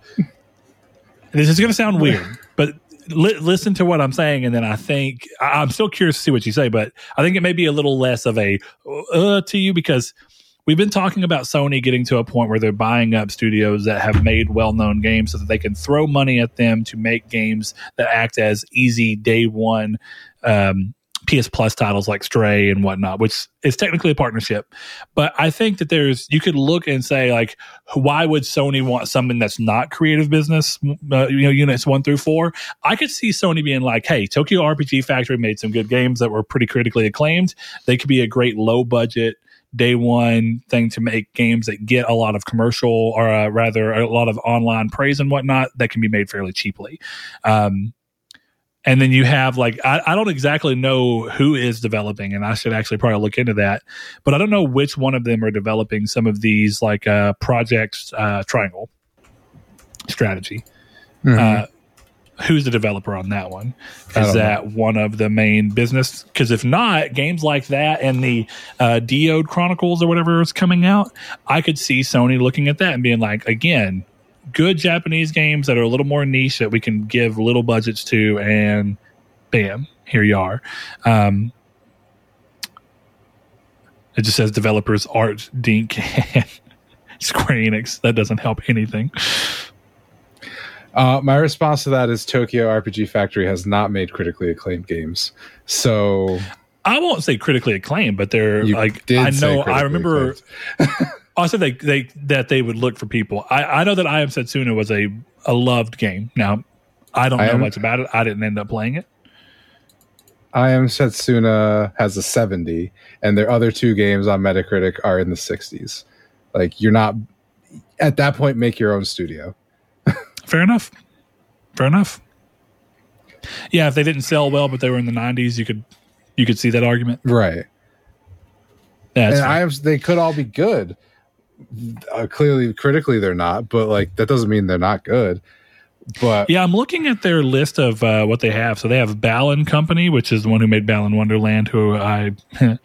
This is going to sound weird, but li- listen to what I'm saying, and then I think I- I'm still curious to see what you say. But I think it may be a little less of a uh, to you because we've been talking about Sony getting to a point where they're buying up studios that have made well-known games so that they can throw money at them to make games that act as easy day one um, PS Plus titles like Stray and whatnot, which is technically a partnership. But I think that there's you could look and say like, why would Sony want something that's not creative business? Uh, you know, units one through four. I could see Sony being like, hey, Tokyo RPG Factory made some good games that were pretty critically acclaimed. They could be a great low budget day one thing to make games that get a lot of commercial or uh, rather a lot of online praise and whatnot that can be made fairly cheaply. Um, and then you have like I, I, don't exactly know who is developing and i should actually probably look into that but i don't know which one of them are developing some of these like uh projects uh triangle strategy mm-hmm. uh who's the developer on that one is that know. one of the main business because if not games like that and the uh Diode chronicles or whatever is coming out i could see sony looking at that and being like again good Japanese games that are a little more niche that we can give little budgets to, and bam, here you are. Um, it just says developers Art Dink and Square Enix. That doesn't help anything. Uh, my response to that is Tokyo RPG Factory has not made critically acclaimed games, so I won't say critically acclaimed, but they're like I know I remember I said they, they that they would look for people. I, I know that I Am Setsuna was a, a loved game. Now, I don't know I am, much about it. I didn't end up playing it. I Am Setsuna has a 70, and their other two games on Metacritic are in the 60s. Like, you're not, at that point, make your own studio. Fair enough. Fair enough. Yeah, if they didn't sell well, but they were in the 90s, you could you could see that argument. Right. Yeah, and I am, they could all be good uh, clearly critically they're not, but like that doesn't mean they're not good. But yeah, I'm looking at their list of uh, what they have. So they have Balan Company, which is the one who made Balan Wonderland, who I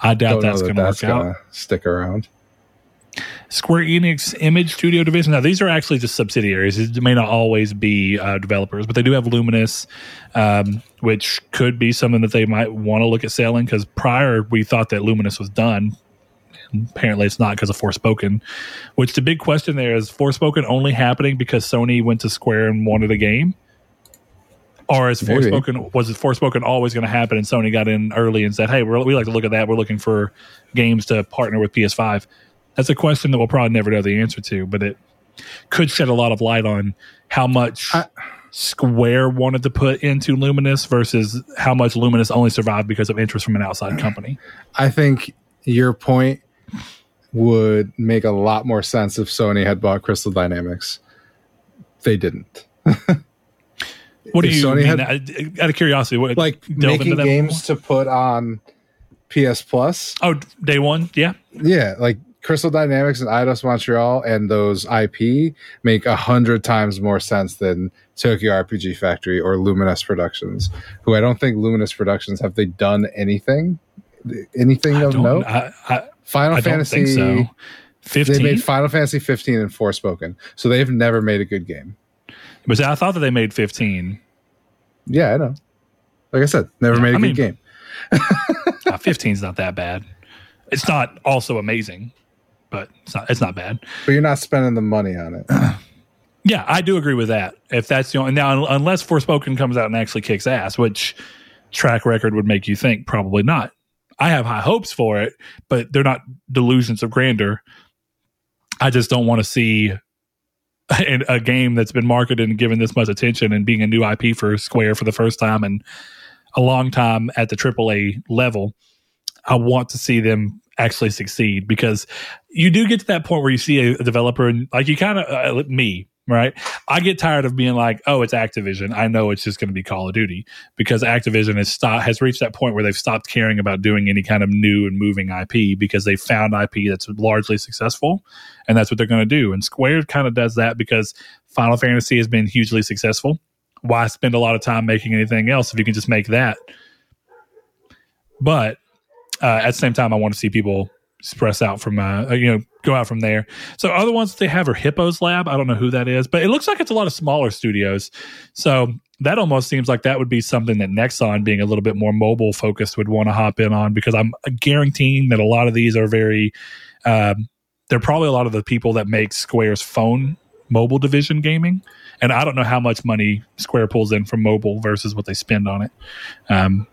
I doubt that's that going to work out. Stick around. Square Enix Image Studio Division. Now, these are actually just subsidiaries. It may not always be uh, developers, but they do have Luminous, um, which could be something that they might want to look at selling. Because prior, we thought that Luminous was done apparently it's not because of Forspoken. Which the big question there is: Forspoken only happening because Sony went to Square and wanted a game, or is Maybe. Forspoken was it Forspoken always going to happen and Sony got in early and said, "Hey, we like to look at that. We're looking for games to partner with PS5." That's a question that we'll probably never know the answer to, but it could shed a lot of light on how much. I, Square wanted to put into Luminous versus how much Luminous only survived because of interest from an outside company. I think your point would make a lot more sense if Sony had bought Crystal Dynamics. They didn't. what do you Sony mean? Had, out of curiosity, what, like making games to put on PS Plus? Oh, day one, yeah, yeah. Like Crystal Dynamics and Eidos Montreal and those IP make a hundred times more sense than Tokyo RPG Factory or Luminous Productions, who I don't think Luminous Productions have they done anything, anything I of note. I, I, Final I Fantasy. so. They made Final Fantasy 15 and Forspoken, so they've never made a good game. but I thought that they made 15 Yeah, I know. Like I said, never Yeah, made a I good mean- game. uh, 15 is not that bad it's not also amazing but it's not it's not bad But you're not spending the money on it. yeah i do agree with that if that's the only now unless forspoken comes out and actually kicks ass which track record would make you think probably not i have high hopes for it but they're not delusions of grandeur. I just don't want to see a, a game that's been marketed and given this much attention and being a new ip for square for the first time and a long time at the AAA level, I want to see them actually succeed because you do get to that point where you see a, a developer and like you kind of uh, me right? I get tired of being like oh it's activision. I know it's just going to be call of duty because activision has stopped has reached that point where they've stopped caring about doing any kind of new and moving ip because they found ip that's largely successful and that's what they're going to do. And square kind of does that because final fantasy has been hugely successful. Why spend a lot of time making anything else if you can just make that? But uh, at the same time i want to see people express out from uh, you know go out from there. So other ones they have are hippos lab. I don't know who that is but it looks like it's a lot of smaller studios. So that almost seems like that would be something that nexon being a little bit more mobile focused would want to hop in on because i'm guaranteeing that a lot of these are very um, they're probably a lot of the people that make square's phone mobile division gaming. And i don't know how much money square pulls in from mobile versus what they spend on it. Um,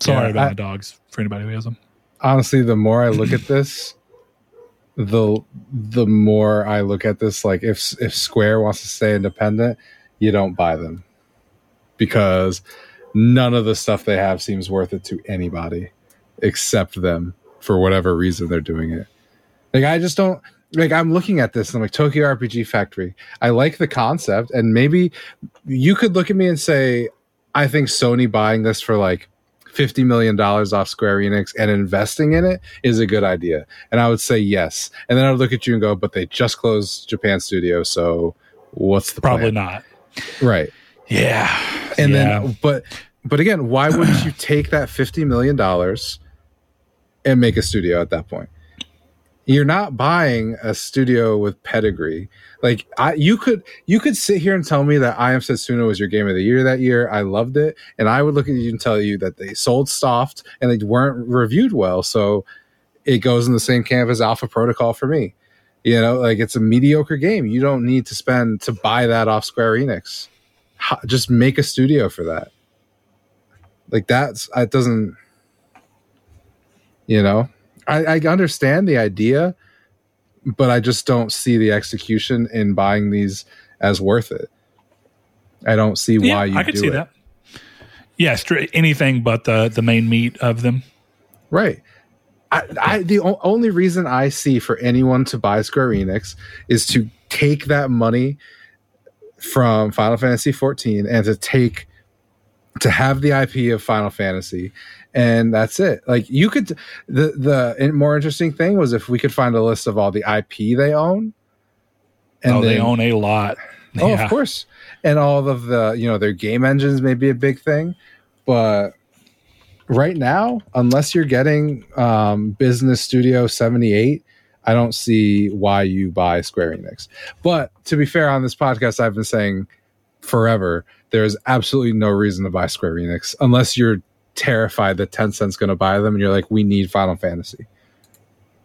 sorry Yeah, about I- my dogs for anybody who has them honestly, the more I look at this, the the more I look at this. Like if if Square wants to stay independent, you don't buy them because none of the stuff they have seems worth it to anybody except them for whatever reason they're doing it. Like I just don't like I'm looking at this and I'm like Tokyo RPG Factory. I like the concept and maybe you could look at me and say I think Sony buying this for like 50 million dollars off Square Enix and investing in it is a good idea. And I would say yes. And then I would look at you and go, but they just closed Japan studio, so what's the probably plan? not Right. yeah And Yeah. then but but again, why wouldn't you take that 50 million dollars and make a studio at that point? You're not buying a studio with pedigree. Like I you could you could sit here and tell me that I Am Setsuna was your game of the year that year. I loved it. And I would look at you and tell you that they sold soft and they weren't reviewed well. So it goes in the same camp as Alpha Protocol for me. You know, like it's a mediocre game. You don't need to spend to buy that off Square Enix. Just make a studio for that. Like that's it doesn't you know. I, I understand the idea, but I just don't see the execution in buying these as worth it. I don't see Yeah, why you I could do see it. that. Yeah, straight, anything but the the main meat of them. Right. I, I the o- only reason I see for anyone to buy Square Enix is to take that money from Final Fantasy 14 and to take to have the IP of Final Fantasy and that's it. Like you could the the more interesting thing was if we could find a list of all the IP they own. oh, they then- own a lot. Oh, Yeah. of course. And all of the, you know, their game engines may be a big thing, but right now, unless you're getting um, Business Studio 78, I don't see why you buy Square Enix. But to be fair, on this podcast, I've been saying forever there is absolutely no reason to buy Square Enix unless you're terrified that Tencent's going to buy them and you're like, we need Final Fantasy.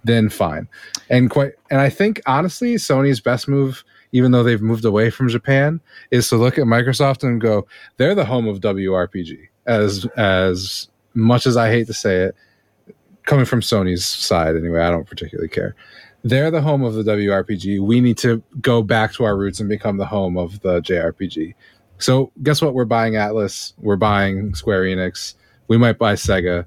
Then fine. And quite, and I think honestly, Sony's best move even though they've moved away from Japan, is to look at Microsoft and go, they're the home of WRPG. As as much as I hate to say it, coming from Sony's side anyway, I don't particularly care. They're the home of the WRPG. We need to go back to our roots and become the home of the JRPG. So guess what? We're buying Atlus. We're buying Square Enix. We might buy Sega.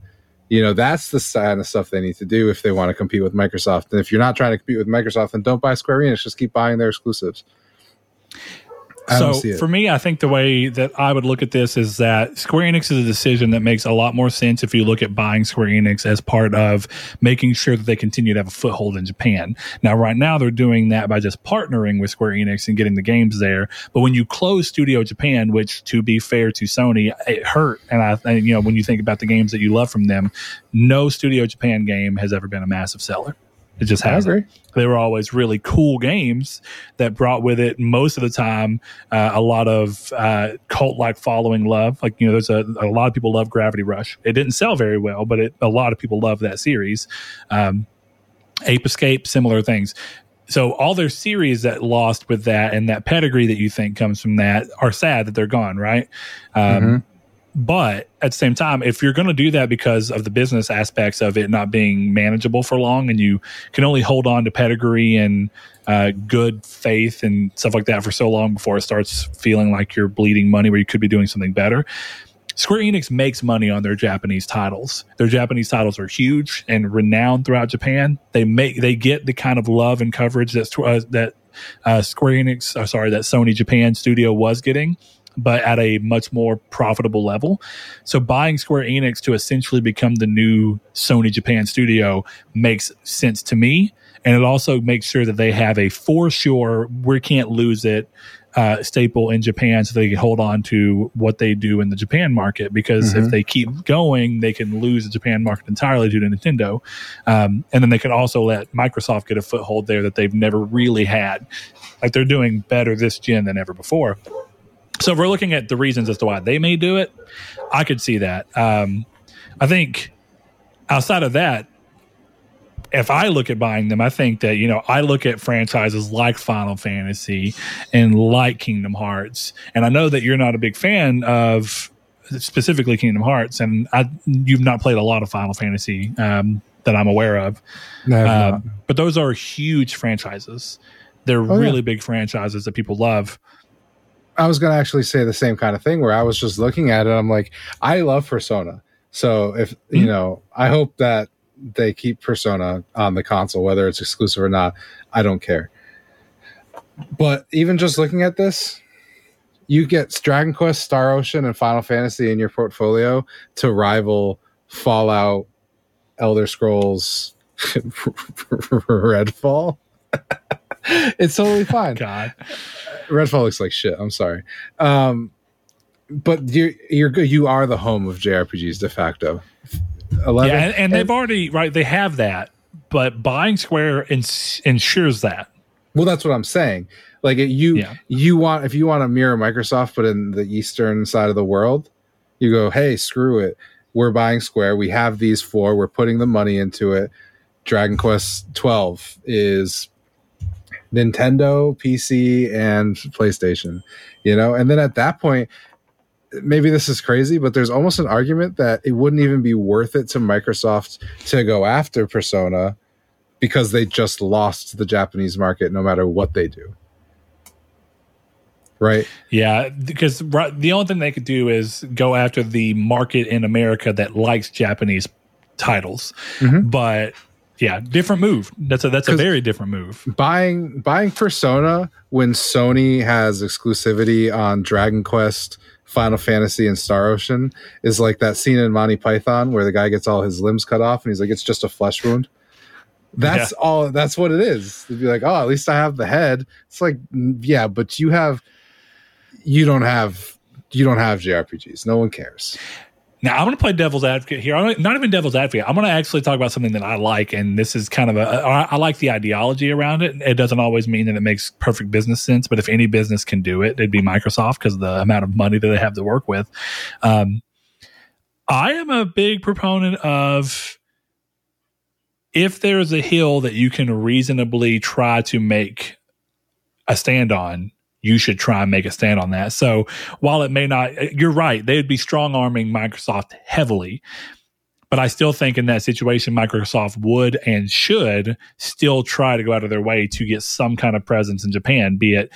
You know, that's the kind of stuff they need to do if they want to compete with Microsoft. And if you're not trying to compete with Microsoft, then don't buy Square Enix. Just keep buying their exclusives. So for me, I think the way that I would look at this is that Square Enix is a decision that makes a lot more sense if you look at buying Square Enix as part of making sure that they continue to have a foothold in Japan. Now, right now, they're doing that by just partnering with Square Enix and getting the games there. But when you close Studio Japan, which to be fair to Sony, it hurt. And I, and, you know, when you think about the games that you love from them, no Studio Japan game has ever been a massive seller. It just hasn't. They were always really cool games that brought with it most of the time uh, a lot of uh, cult like following love. Like you know, there's a, a lot of people love Gravity Rush. It didn't sell very well, but it, a lot of people love that series. Um, Ape Escape, similar things. So all their series that lost with that and that pedigree that you think comes from that are sad that they're gone, right? Um, mm-hmm but at the same time, if you're going to do that because of the business aspects of it not being manageable for long, and you can only hold on to pedigree and uh, good faith and stuff like that for so long before it starts feeling like you're bleeding money where you could be doing something better. Square Enix makes money on their Japanese titles. Their Japanese titles are huge and renowned throughout Japan. They make they get the kind of love and coverage that's uh, that uh, Square Enix, uh, sorry, that Sony Japan studio was getting but at a much more profitable level. So buying Square Enix to essentially become the new Sony Japan studio makes sense to me. And it also makes sure that they have a for sure, we can't lose it uh, staple in Japan so they can hold on to what they do in the Japan market. Because mm-hmm. if they keep going, they can lose the Japan market entirely due to Nintendo. Um, and then they can also let Microsoft get a foothold there that they've never really had. Like they're doing better this gen than ever before. So if we're looking at the reasons as to why they may do it, I could see that. Um, I think outside of that, if I look at buying them, I think that, you know, I look at franchises like Final Fantasy and like Kingdom Hearts. And I know that you're not a big fan of specifically Kingdom Hearts, and I, you've not played a lot of Final Fantasy um, that I'm aware of. No, um, but those are huge franchises. They're oh, really yeah. big franchises that people love. I was going to actually say the same kind of thing where I was just looking at it. I'm like, I love Persona. So if, mm-hmm. you know, I hope that they keep Persona on the console, whether it's exclusive or not. I don't care. But even just looking at this, you get Dragon Quest, Star Ocean, and Final Fantasy in your portfolio to rival Fallout, Elder Scrolls, Redfall. it's totally fine. God. Redfall looks like shit. I'm sorry. Um, but you're you're good. You are the home of JRPGs de facto. 11, yeah, and, and they've already right. They have that, but buying Square ins- ensures that. Well, that's what I'm saying. Like you, yeah. you want if you want to mirror Microsoft, but in the eastern side of the world, you go, hey, screw it. We're buying Square. We have these four. We're putting the money into it. Dragon Quest 12 is Nintendo, PC, and PlayStation, you know? And then at that point, maybe this is crazy, but there's almost an argument that it wouldn't even be worth it to Microsoft to go after Persona because they just lost the Japanese market no matter what they do. Right? Yeah, because the only thing they could do is go after the market in America that likes Japanese titles. Mm-hmm. But yeah, different move. That's a that's a very different move. Buying buying Persona when Sony has exclusivity on Dragon Quest, Final Fantasy, and Star Ocean is like that scene in Monty Python where the guy gets all his limbs cut off and he's like, it's just a flesh wound. That's yeah. all. That's what it is. To be like, oh, at least I have the head. It's like, yeah, but you have, you don't have, you don't have JRPGs. No one cares. Now I'm going to play devil's advocate here. I'm not even devil's advocate. I'm going to actually talk about something that I like, and this is kind of a. I like the ideology around it. It doesn't always mean that it makes perfect business sense, but if any business can do it, it'd be Microsoft because the amount of money that they have to work with. Um, I am a big proponent of if there is a hill that you can reasonably try to make a stand on, you should try and make a stand on that. So while it may not, you're right, they'd be strong arming Microsoft heavily. But I still think in that situation, Microsoft would and should still try to go out of their way to get some kind of presence in Japan, be it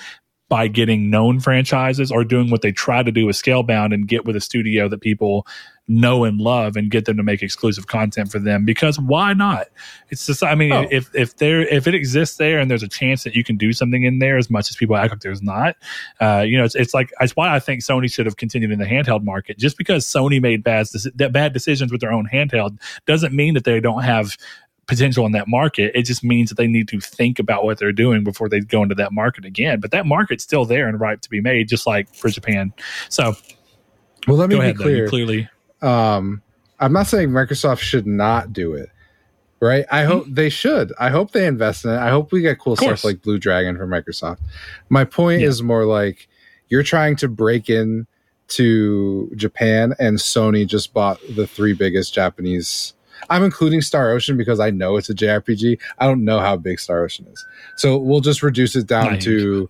by getting known franchises or doing what they try to do with Scalebound and get with a studio that people know and love and get them to make exclusive content for them because why not it's just i mean Oh. if if there if it exists there and there's a chance that you can do something in there as much as people act like there's not uh, you know it's, it's like that's why i think sony should have continued in the handheld market just because sony made bad, bad decisions with their own handheld doesn't mean that they don't have potential in that market. It just means that they need to think about what they're doing before they go into that market again. But that market's still there and ripe to be made, just like for Japan. So Well, let me be ahead. though. Clear. clearly, um i'm not saying microsoft should not do it right? I hope they should. I hope they invest in it. I hope we get cool Mm-hmm. Stuff like blue dragon from microsoft. My point Yeah. is more like you're trying to break in to japan and sony just bought the three biggest japanese i'm including star ocean because i know it's a jrpg i don't know how big star ocean is. So we'll just reduce it down to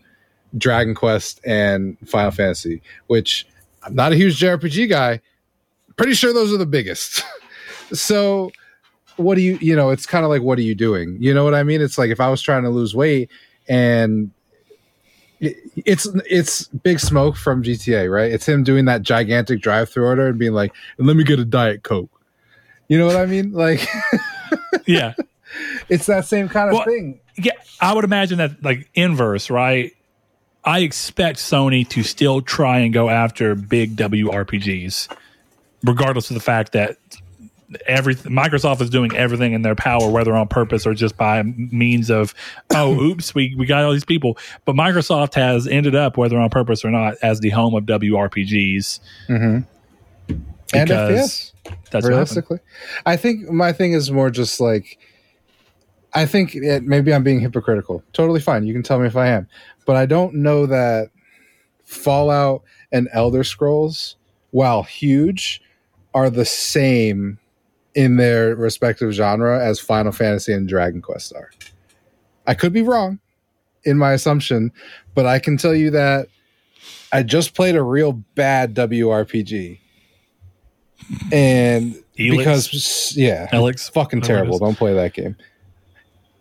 dragon quest and final fantasy which i'm not a huge jrpg guy pretty sure those are the biggest. so what do you you know, it's kind of like what are you doing? You know what I mean? It's like if I was trying to lose weight and it- it's it's big smoke from GTA, right? It's him doing that gigantic drive-through order and being like, "Let me get a diet coke." You know what I mean? Like yeah, it's that same kind of Well, thing. yeah. I would imagine that like inverse, right? I expect Sony to still try and go after big WRPGs, regardless of the fact that everything Microsoft is doing everything in their power, whether on purpose or just by means of, oh, oops, we, we got all these people. But Microsoft has ended up, whether on purpose or not, as the home of WRPGs. Mm-hmm. And FPS. That's realistically. I think my thing is more just like I think it, maybe I'm being hypocritical. Totally fine. You can tell me if I am, but I don't know that Fallout and Elder Scrolls, while huge, are the same in their respective genre as Final Fantasy and Dragon Quest are. I could be wrong in my assumption, but I can tell you that I just played a real bad WRPG. And Elex? because yeah, it's fucking terrible. Don't play that game.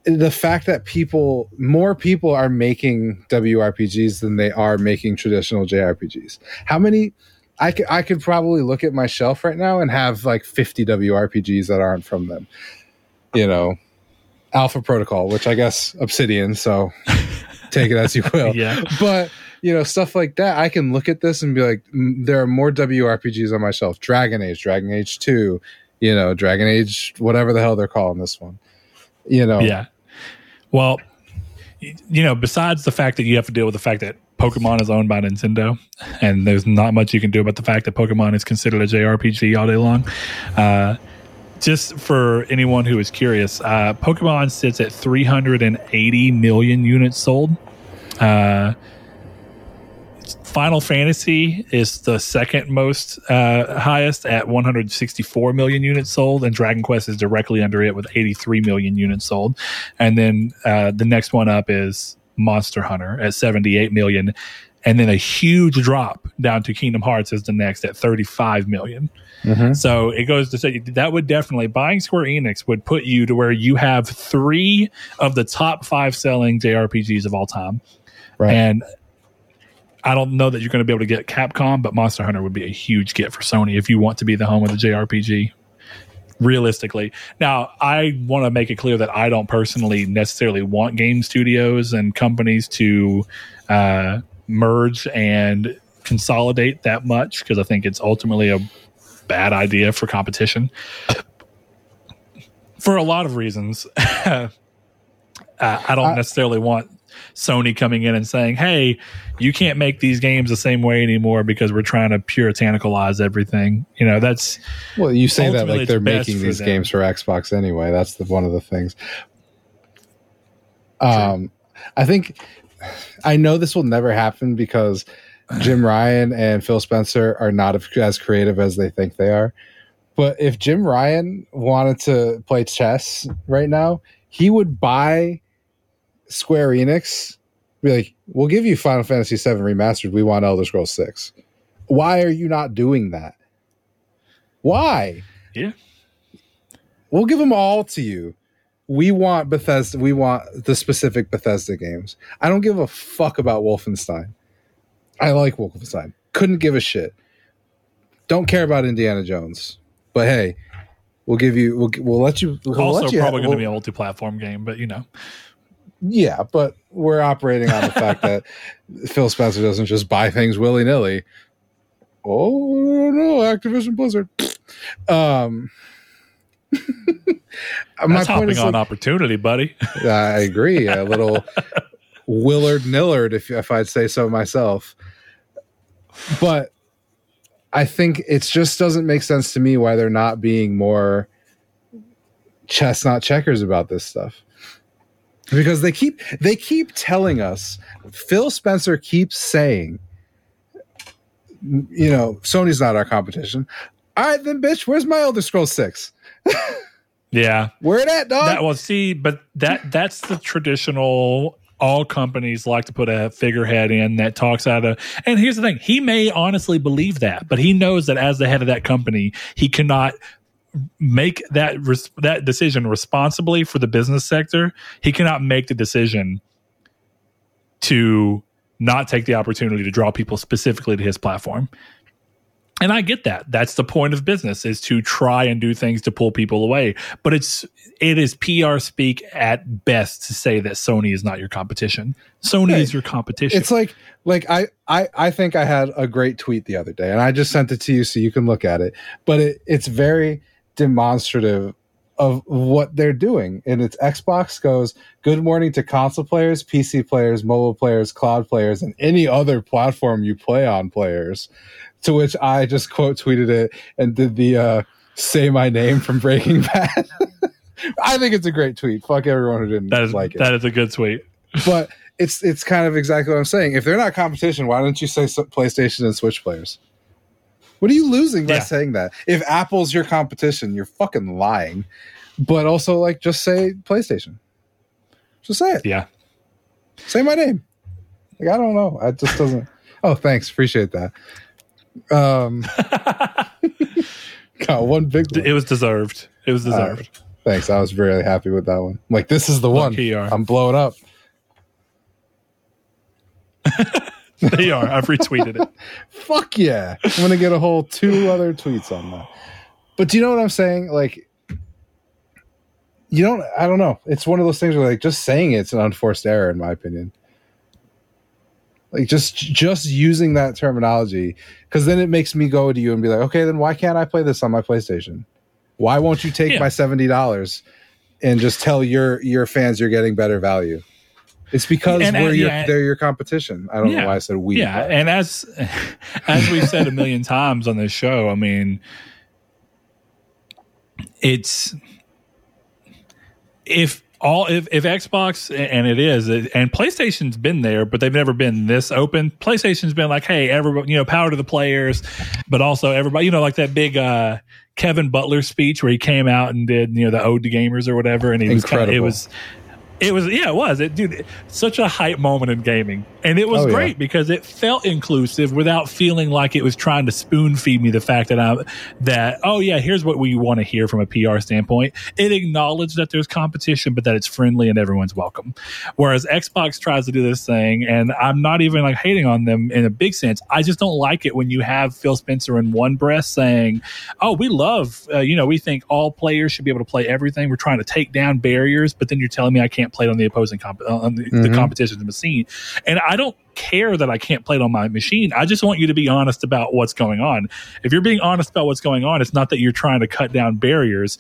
The fact that people, more people are making WRPGs than they are making traditional JRPGs. How many? I could, I could probably look at my shelf right now and have like 50 WRPGs that aren't from them. You know, Alpha Protocol, which I guess Obsidian, so take it as you will Yeah. but you know stuff like that i can look at this and be like there are more wrpgs on my shelf dragon age dragon age 2 you know dragon age whatever the hell they're calling this one you know Yeah. Well, you know, besides the fact that you have to deal with the fact that Pokemon is owned by Nintendo, and there's not much you can do about the fact that Pokemon is considered a JRPG all day long. Uh, just for anyone who is curious, uh, Pokemon sits at 380 million units sold. Uh, Final Fantasy is the second most uh, highest at 164 million units sold, and Dragon Quest is directly under it with 83 million units sold. And then uh, the next one up is Monster Hunter at 78 million, and then a huge drop down to Kingdom Hearts is the next at 35 million. Mhm. So it goes to say that would definitely buying Square Enix would put you to where you have three of the top five selling JRPGs of all time. Right. And I don't know that you're going to be able to get Capcom, but Monster Hunter would be a huge get for Sony if you want to be the home of the JRPG. Realistically, now I want to make it clear that I don't personally necessarily want game studios and companies to uh, merge and consolidate that much because I think it's ultimately a bad idea for competition for a lot of reasons. uh, I don't I- necessarily want Sony coming in and saying, "Hey, you can't make these games the same way anymore because we're trying to puritanicalize everything." You know, that's well you say that like they're making these them. games for xbox anyway that's the one of the things um i think i know this will never happen because jim ryan and phil spencer are not as creative as they think they are but if jim ryan wanted to play chess right now he would buy square enix be like we'll give you final fantasy 7 remastered. We want elder scrolls 6 why are you not doing that? Why? Yeah. we'll give them all to you. We want bethesda we want the specific bethesda games. I don't give a fuck about wolfenstein. I like wolfenstein. Couldn't give a shit. Don't care about Indiana Jones, but hey, we'll give you we'll we'll let you we'll also let you probably going to we'll- be a multi-platform game, but you know, yeah, but we're operating on the fact that Phil Spencer doesn't just buy things willy nilly. Oh no, Activision Blizzard. Um, my that's hopping on like, opportunity, buddy. I agree. A little Willard Nillard, if if I'd say so myself. But I think it just doesn't make sense to me why they're not being more chestnut checkers about this stuff. Because they keep they keep telling us, Phil Spencer keeps saying, you know, Sony's not our competition. All right, then, bitch, where's my Elder Scrolls Six? yeah, Where it at, dog? that well, see, but that that's the traditional. All companies like to put a figurehead in that talks out of. And here's the thing: he may honestly believe that, but he knows that as the head of that company, he cannot make that res- that decision responsibly for the business sector. He cannot make the decision to not take the opportunity to draw people specifically to his platform. And I get that. That's the point of business is to try and do things to pull people away. But it's it is PR speak at best to say that Sony is not your competition. Sony is your competition. It's like like I, I I think I had a great tweet the other day, and I just sent it to you so you can look at it. But it, it's very demonstrative of what they're doing. And it's Xbox goes, "Good morning to console players, PC players, mobile players, cloud players, and any other platform you play on players." To which I just quote tweeted it and did the uh, "Say my name" from Breaking Bad. I think it's a great tweet. Fuck everyone who didn't that is like it that is a good tweet. but it's it's kind of exactly what I'm saying. If they're not competition, why don't you say PlayStation and Switch players? What are you losing by Yeah. saying that? If Apple's your competition, you're fucking lying. But also, like, just say PlayStation. Just say it. Yeah. Say my name. Like, I don't know. It just doesn't. Oh, thanks. Appreciate that. Um, got one big one. It was deserved. It was deserved. Thanks. I was really happy with that one. I'm like, this is the one. Lucky. I'm blowing up. they are. I've retweeted it. Fuck yeah. I'm going to get a whole two other tweets on that. But do you know what I'm saying? Like, you don't, I don't know. It's one of those things where, like, just saying it's an unforced error, in my opinion. Like, just, just using that terminology, because then it makes me go to you and be like, okay, then why can't I play this on my PlayStation? Why won't you take Yeah. my $70 and just tell your, your fans you're getting better value? It's because And, uh, we're your, yeah. they're your competition. I don't Yeah. know why I said we. yeah, but- and as as we've said a million times on this show, I mean, it's if all if, if Xbox and it is and PlayStation's been there, but they've never been this open. PlayStation's been like, hey, everybody, you know, power to the players, but also everybody, you know, like that big uh Kevin Butler speech where he came out and did you know the ode to gamers or whatever, and he was kind of, it was. It was yeah, it was it, dude. Such a hype moment in gaming, and it was Oh, yeah. great because it felt inclusive without feeling like it was trying to spoon feed me the fact that I that oh yeah, here's what we want to hear from a PR standpoint. It acknowledged that there's competition, but that it's friendly and everyone's welcome. Whereas Xbox tries to do this thing, and I'm not even like hating on them in a big sense. I just don't like it when you have Phil Spencer in one breath saying, "Oh, we love, uh, you know, we think all players should be able to play everything. We're trying to take down barriers," but then you're telling me I can't play it on the opposing comp- on the, the Mhm. competition machine, and I don't care that I can't play it on my machine. I just want you to be honest about what's going on. If you're being honest about what's going on, it's not that you're trying to cut down barriers.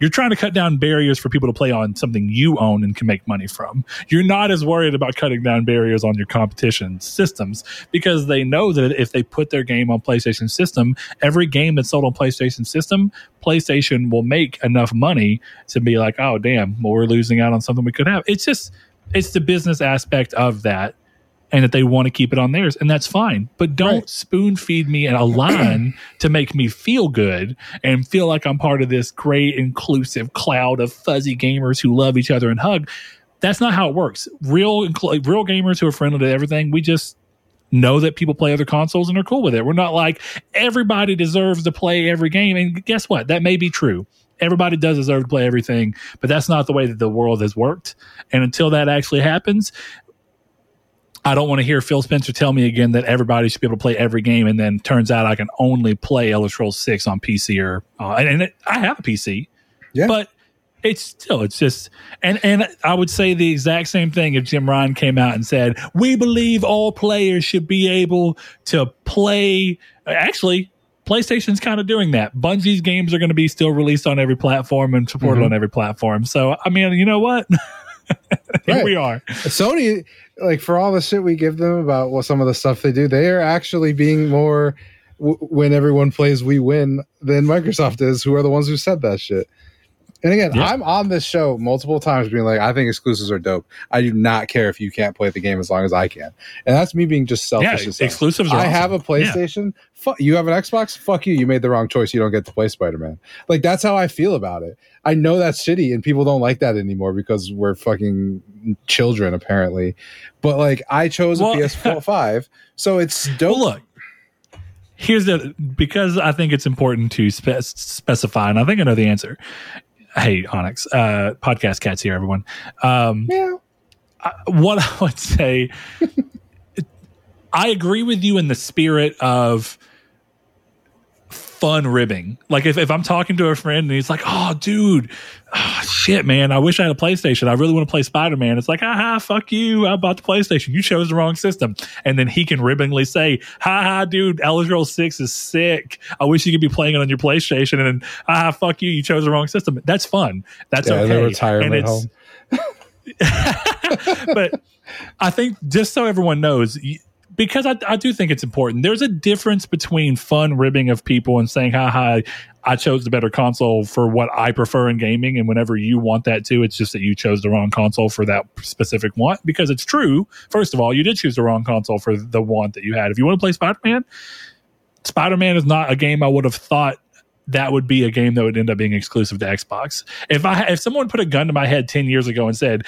You're trying to cut down barriers for people to play on something you own and can make money from. You're not as worried about cutting down barriers on your competition systems because they know that if they put their game on PlayStation system, every game that's sold on PlayStation system, PlayStation will make enough money to be like, oh damn, well we're losing out on something we could have. It's just it's the business aspect of that and that they want to keep it on theirs, and that's fine. But don't Right. spoon feed me a line to make me feel good and feel like I'm part of this great inclusive cloud of fuzzy gamers who love each other and hug. That's not how it works. Real incl- real gamers who are friendly to everything, we just know that people play other consoles and are cool with it. We're not like everybody deserves to play every game. And guess what? That may be true. Everybody does deserve to play everything, but that's not the way that the world has worked. And until that actually happens, I don't want to hear Phil Spencer tell me again that everybody should be able to play every game, and then turns out I can only play Elder Scrolls Six on PC or uh, and, and it, I have a PC, Yeah. but it's still it's just and and I would say the exact same thing if Jim Ryan came out and said we believe all players should be able to play. Actually, PlayStation's kind of doing that. Bungie's games are going to be still released on every platform and supported Mhm. on every platform. So I mean, you know what? Here Right. we are. Sony, like for all the shit we give them about what some of the stuff they do, they are actually being more w- when everyone plays, we win than Microsoft is, who are the ones who said that shit. And again, Yeah. I'm on this show multiple times being like, I think exclusives are dope. I do not care if you can't play the game as long as I can. And that's me being just selfish. hell. exclusives. Are I have a PlayStation. Yeah. PlayStation. Fu- you have an Xbox. Fuck you. You made the wrong choice. You don't get to play Spider Man. Like that's how I feel about it. I know that's shitty, and people don't like that anymore because we're fucking children, apparently. But like, I chose Well- a PS4 5, so it's dope. Well, look, here's the because I think it's important to spe- specify, and I think I know the answer. Hey, Onyx, uh, podcast cats here, everyone. Um, yeah, I- what I would say, I agree with you in the spirit of fun ribbing. Like if, if I'm talking to a friend and he's like, "Oh, dude, ah, shit, man, I wish I had a PlayStation. I really want to play Spider Man." It's like, "Ha ha, fuck you. I bought the PlayStation. You chose the wrong system." And then he can ribbingly say, "Ha ha, dude, Elder Scrolls Six is sick. I wish you could be playing it on your PlayStation." And then, "Ha ha, fuck you. You chose the wrong system." That's fun. That's yeah, okay. the And it's- home. but I think just so everyone knows, because I, I do think it's important. There's a difference between fun ribbing of people and saying, "Ha ha, I chose the better console for what I prefer in gaming." And whenever you want that too, it's just that you chose the wrong console for that specific want. Because it's true. First of all, you did choose the wrong console for the want that you had. If you want to play Spider Man, Spider Man is not a game I would have thought that would be a game that would end up being exclusive to Xbox. If I if someone put a gun to my head ten years ago and said,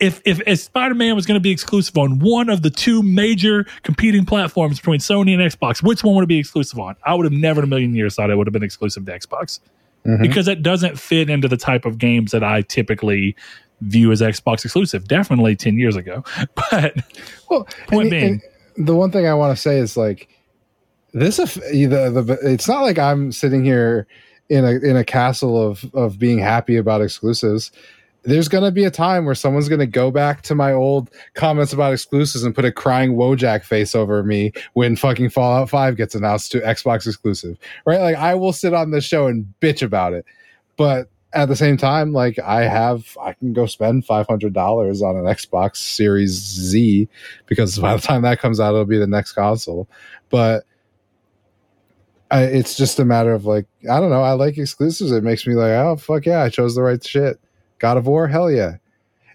if if, if Spider Man was going to be exclusive on one of the two major competing platforms between Sony and Xbox, which one would it be exclusive on? I would have never in a million years thought it would have been exclusive to Xbox Mhm. because it doesn't fit into the type of games that I typically view as Xbox exclusive. Definitely ten years ago, but Well, Point and- being- and the one thing I want to say is like this. If the, the it's not like I'm sitting here in a in a castle of of being happy about exclusives. There's gonna be a time where someone's gonna go back to my old comments about exclusives and put a crying Wojak face over me when fucking Fallout Five gets announced to Xbox exclusive, right? Like I will sit on this show and bitch about it, but at the same time, like I have, I can go spend five hundred dollars on an Xbox Series Z because by the time that comes out, it'll be the next console. But I, it's just a matter of like, I don't know. I like exclusives. It makes me like, oh fuck yeah, I chose the right shit. God of War, hell yeah.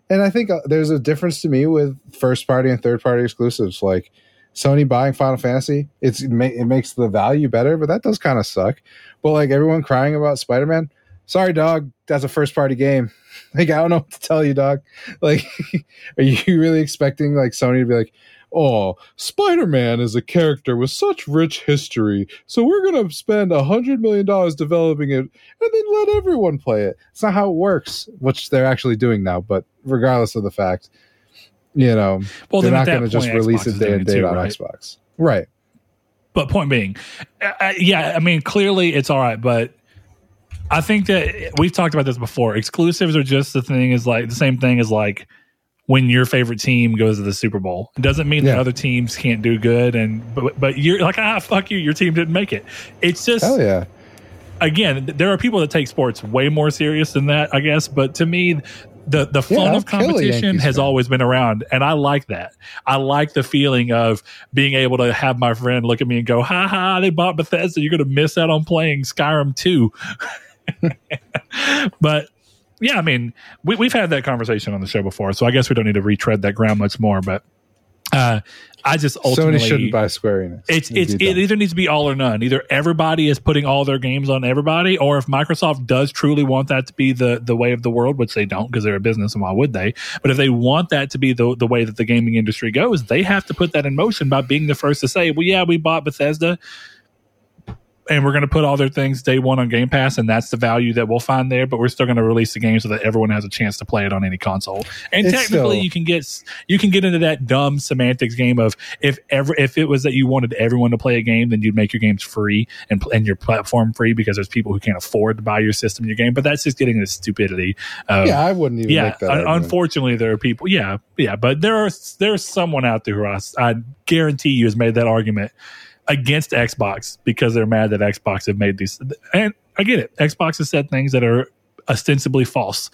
And I think uh, there's a difference to me with first party and third party exclusives. Like Sony buying Final Fantasy, it's it, it makes the value better, but that does kind of suck. But like everyone crying about Spider Man, sorry, dog, that's a first party game. Like I don't know what to tell you, dog. Like, are you really expecting like Sony to be like, oh, Spider Man is a character with such rich history, so we're gonna spend a hundred million dollars developing it and then let everyone play it. It's not how it works, which they're actually doing now. But regardless of the fact, you know, well, they're not going to just point, release it day and date on right? Xbox. Right. But point being, uh, uh, yeah, I mean, clearly it's all right, but I think that we've talked about this before. Exclusives are just the thing is like the same thing as like when your favorite team goes to the Super Bowl. It doesn't mean that other teams can't do good, and but but you're like ah fuck you, your team didn't make it. It's just Hell yeah. again, there are people that take sports way more serious than that, I guess. But to me, the the fun I'll of competition has fan. always been around, and I like that. I like the feeling of being able to have my friend look at me and go, "Ha ha! They bought Bethesda. You're going to miss out on playing Skyrim too." but yeah, I mean, we, we've had that conversation on the show before, so I guess we don't need to retread that ground much more. But uh, I just ultimately Sony shouldn't buy Square Enix. it's it's it either needs to be all or none. Either everybody is putting all their games on everybody, or if Microsoft does truly want that to be the the way of the world, which they don't because they're a business, and why would they? But if they want that to be the the way that the gaming industry goes, they have to put that in motion by being the first to say, "Well, yeah, we bought Bethesda." And we're going to put all their things day one on Game Pass, and that's the value that we'll find there. But we're still going to release the game so that everyone has a chance to play it on any console. And It's technically, still- you can get you can get into that dumb semantics game of if ever if it was that you wanted everyone to play a game, then you'd make your games free and and your platform free because there's people who can't afford to buy your system, your game. But that's just getting into stupidity. Of, yeah, I wouldn't even yeah, make that. un- argument. unfortunately, there are people. Yeah, yeah, but there are there's someone out there who I, I guarantee you has made that argument against Xbox because they're mad that Xbox have made these. And I get it. Xbox has said things that are ostensibly false.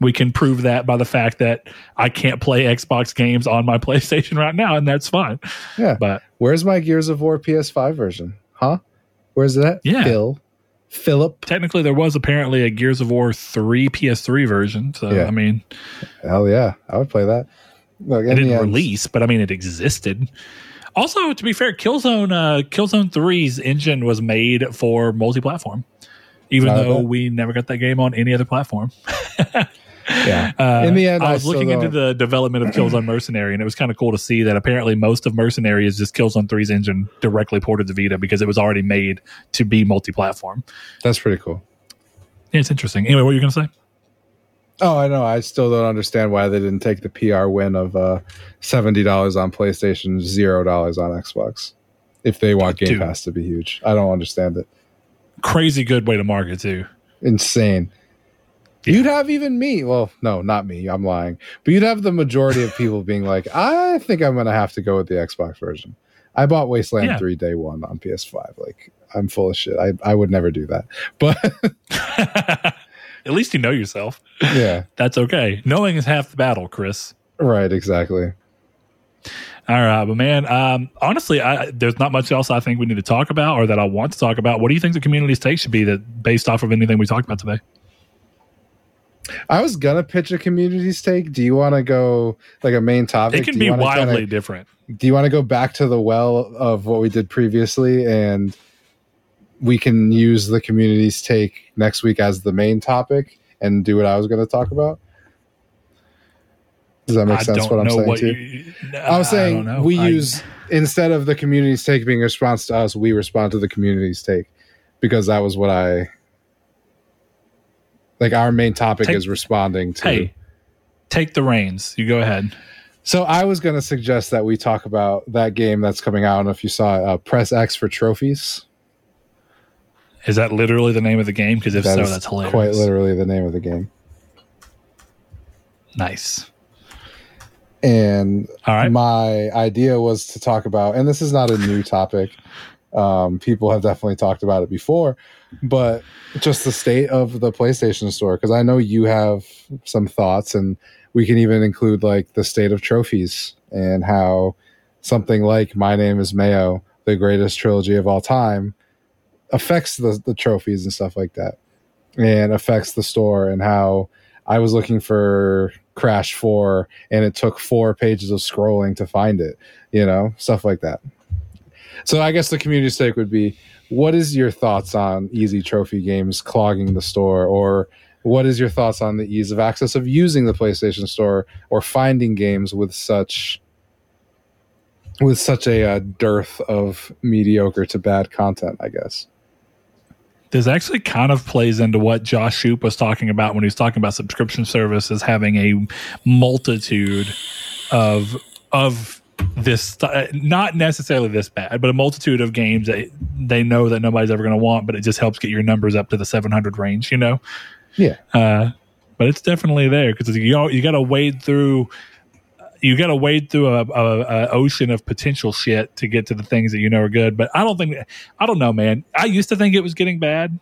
We can prove that by the fact that I can't play Xbox games on my PlayStation right now, and that's fine. Yeah. But Where's my Gears of War PS5 version? Huh? Where's that? Yeah. Phil. Philip. technically, there was apparently a Gears of War 3 PS3 version. So, Yeah. I mean, Hell yeah. I would play that. Look, it didn't end- release, but I mean, it existed. Also, to be fair, Killzone uh, Killzone 3's engine was made for multi-platform, even I though we never got that game on any other platform. Yeah. Uh, In the end, I I was still looking into the development of Killzone Mercenary, and it was kind of cool to see that apparently most of Mercenary is just Killzone 3's engine directly ported to Vita because it was already made to be multi-platform. That's pretty cool. Yeah, it's interesting. Anyway, what were you going to say? Oh, I know. I still don't understand why they didn't take the PR win of uh, seventy dollars on PlayStation, zero dollars on Xbox. If they want Game Dude. Pass to be huge, I don't understand it. Crazy good way to market too. Insane. You'd have even me. Well, no, not me. I'm lying. But you'd have the majority of people being like, I think I'm going to have to go with the Xbox version. I bought Wasteland Yeah. 3 day one on PS5. Like, I'm full of shit. I, I would never do that. But At least you know yourself. yeah, That's okay. Knowing is half the battle, Chris. right. Exactly. All right, but man, um, honestly, I, there's not much else I think we need to talk about or that I want to talk about. What do you think the community's take should be that based off of anything we talked about today? I was going to pitch a community stake. Do you want to go like a main topic? It can be wildly kinda- different. do you want to go back to the well of what we did previously and we can use the community's take next week as the main topic and do what I was going to talk about? Does that make I sense? What I'm saying what to you? I was saying know. we I- use instead of the community's take being a response to us, we respond to the community's take because that was what I like. Our main topic Take- is responding to. Hey, take the reins. You go ahead. So I was going to suggest that we talk about that game that's coming out. I don't know if you saw it, uh, Press X for trophies. Is that literally the name of the game? Because if That so, that's hilarious. quite literally the name of the game. Nice. And right. my idea was to talk about, and this is not a new topic. Um, people have definitely talked about it before, but just the state of the PlayStation Store. Because I know you have some thoughts, and we can even include like the state of trophies and how something like My Name Is Mayo, the greatest trilogy of all time, affects the the trophies and stuff like that, and affects the store and how I was looking for Crash 4 and it took four pages of scrolling to find it, you know, stuff like that. So I guess the community stake would be what is your thoughts on easy trophy games clogging the store or what is your thoughts on the ease of access of using the PlayStation Store or finding games with such with such a uh, dearth of mediocre to bad content, I guess. This actually kind of plays into what Josh Shoop was talking about when he was talking about subscription services having a multitude of of this not necessarily this bad, but a multitude of games that they know that nobody's ever going to want, but it just helps get your numbers up to the 700 range, you know? Yeah. Uh, but it's definitely there because you you got to wade through you got to wade through a, a, a ocean of potential shit to get to the things that you know are good. But I don't think I don't know, man. I used to think it was getting bad,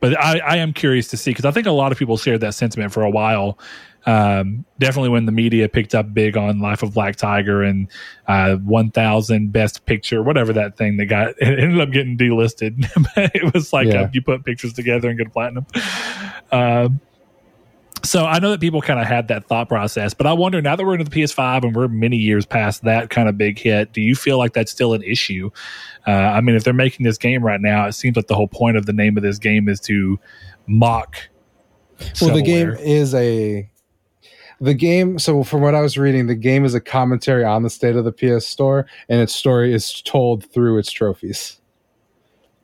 but I, I am curious to see because I think a lot of people shared that sentiment for a while. Um, definitely when the media picked up big on Life of Black Tiger and uh, 1000 Best Picture, whatever that thing that got it ended up getting delisted. it was like Yeah. uh, you put pictures together and get platinum. Um, so I know that people kind of had that thought process, but I wonder now that we're into the PS5 and we're many years past that kind of big hit, do you feel like that's still an issue? Uh, I mean, if they're making this game right now, it seems like the whole point of the name of this game is to mock. Well, the game is a the game. So, from what I was reading, the game is a commentary on the state of the PS Store, and its story is told through its trophies.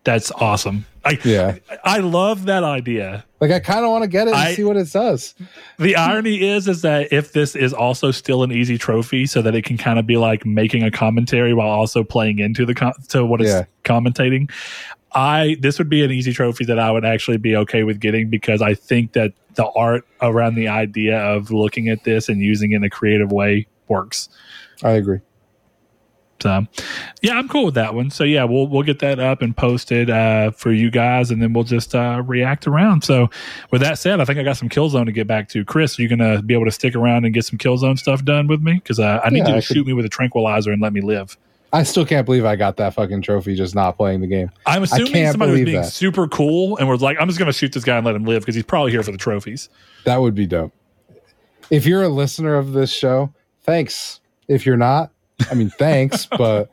That's awesome. I, Yeah. I love that idea. Like I kind of want to get it and I- see what it says. The irony is, is that if this is also still an easy trophy, so that it can kind of be like making a commentary while also playing into the com- to what it's Yeah. commentating. I this would be an easy trophy that I would actually be okay with getting because I think that the art around the idea of looking at this and using it in a creative way works. I agree. So, yeah, I'm cool with that one. So, yeah, we'll we'll get that up and posted uh, for you guys, and then we'll just uh, react around. So, with that said, I think I got some Killzone to get back to. Chris, are you gonna be able to stick around and get some Killzone stuff done with me? Because uh, I need Yeah, you to I shoot could- me with a tranquilizer and let me live. I still can't believe I got that fucking trophy just not playing the game. I'm assuming somebody was being that. super cool and was like, "I'm just gonna shoot this guy and let him live" because he's probably here for the trophies. That would be dope. If you're a listener of this show, thanks. If you're not, I mean, thanks, but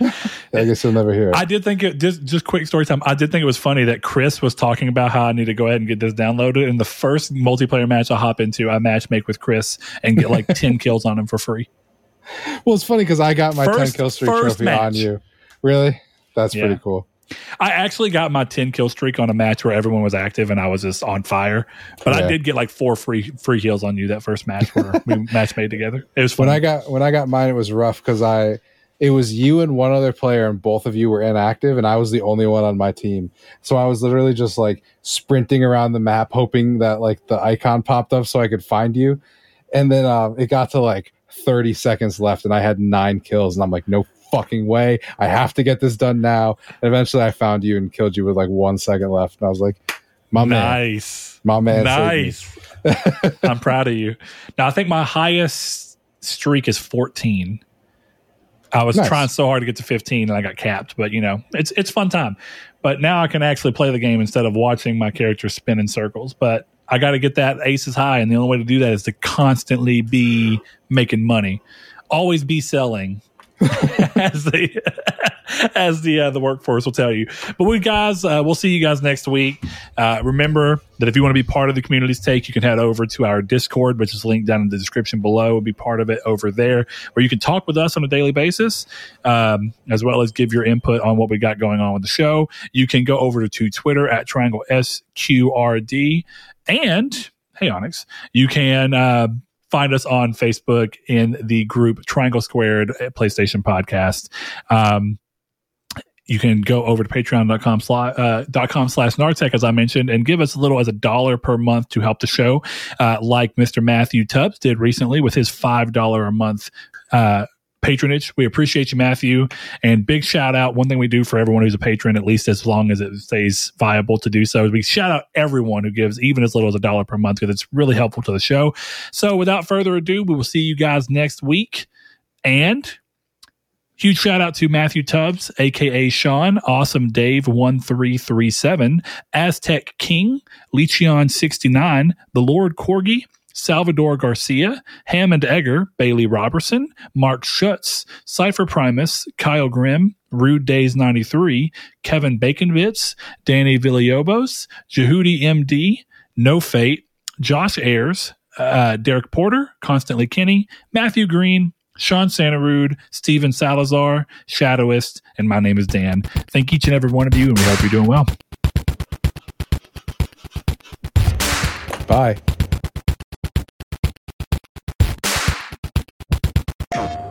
I guess you'll never hear it. I did think it just just quick story time. I did think it was funny that Chris was talking about how I need to go ahead and get this downloaded. And the first multiplayer match I hop into, I match make with Chris and get like ten kills on him for free. well, it's funny because I got my First- 10 kill streak trophy match. on you. Really? That's Yeah. pretty cool. I actually got my ten kill streak on a match where everyone was active and I was just on fire. But I did get like four free free kills on you that first match where we match made together. It was fun. When I got when I got mine, it was rough because I it was you and one other player, and both of you were inactive, and I was the only one on my team. So I was literally just like sprinting around the map, hoping that like the icon popped up so I could find you. And then um, it got to like 30 seconds left, and I had nine kills, and I'm like, no fucking way! I have to get this done now. And eventually, I found you and killed you with like one second left, and I was like, my man, nice. my man, nice. I'm proud of you. Now I think my highest streak is 14. I was Nice. trying so hard to get to 15 and I got capped, but you know, it's it's fun time. But now I can actually play the game instead of watching my character spin in circles. But I got to get that aces high, and the only way to do that is to constantly be making money, always be selling, as the as the uh, the workforce will tell you. But we guys, uh, we'll see you guys next week. Uh, remember that if you want to be part of the community's take, you can head over to our Discord, which is linked down in the description below. And be part of it over there, where you can talk with us on a daily basis, um, as well as give your input on what we got going on with the show. You can go over to Twitter at Triangle SQRD, and hey Onyx, you can. Find us on Facebook in the group Triangle Squared PlayStation Podcast. Um, you can go over to patreon.com slash, uh, com slash nartech as i mentioned and give us a little as a dollar per month to help the show uh, like mr matthew tubbs did recently with his five dollar a month uh, patronage. We appreciate you matthew. And big shout out one thing we do for everyone who's a patron at least as long as it stays viable to do so is we shout out everyone who gives even as little as a dollar per month because it's really helpful to the show. So without further ado we will see you guys next week. And Huge shout out to Matthew Tubbs, aka Sean, Awesome Dave one three three seven, Aztec King, Lechion sixty nine, the Lord Corgi, Salvador Garcia, Hammond Egger, Bailey Robertson, Mark Schutz, Cypher Primus, Kyle Grimm, Rude Days 93, Kevin Baconvitz, Danny Villalobos, Jehudi MD, No Fate, Josh Ayers, uh, Derek Porter, Constantly Kenny, Matthew Green, Sean Santarude, Steven Salazar, Shadowist, and my name is Dan. Thank each and every one of you, and we hope you're doing well. Bye.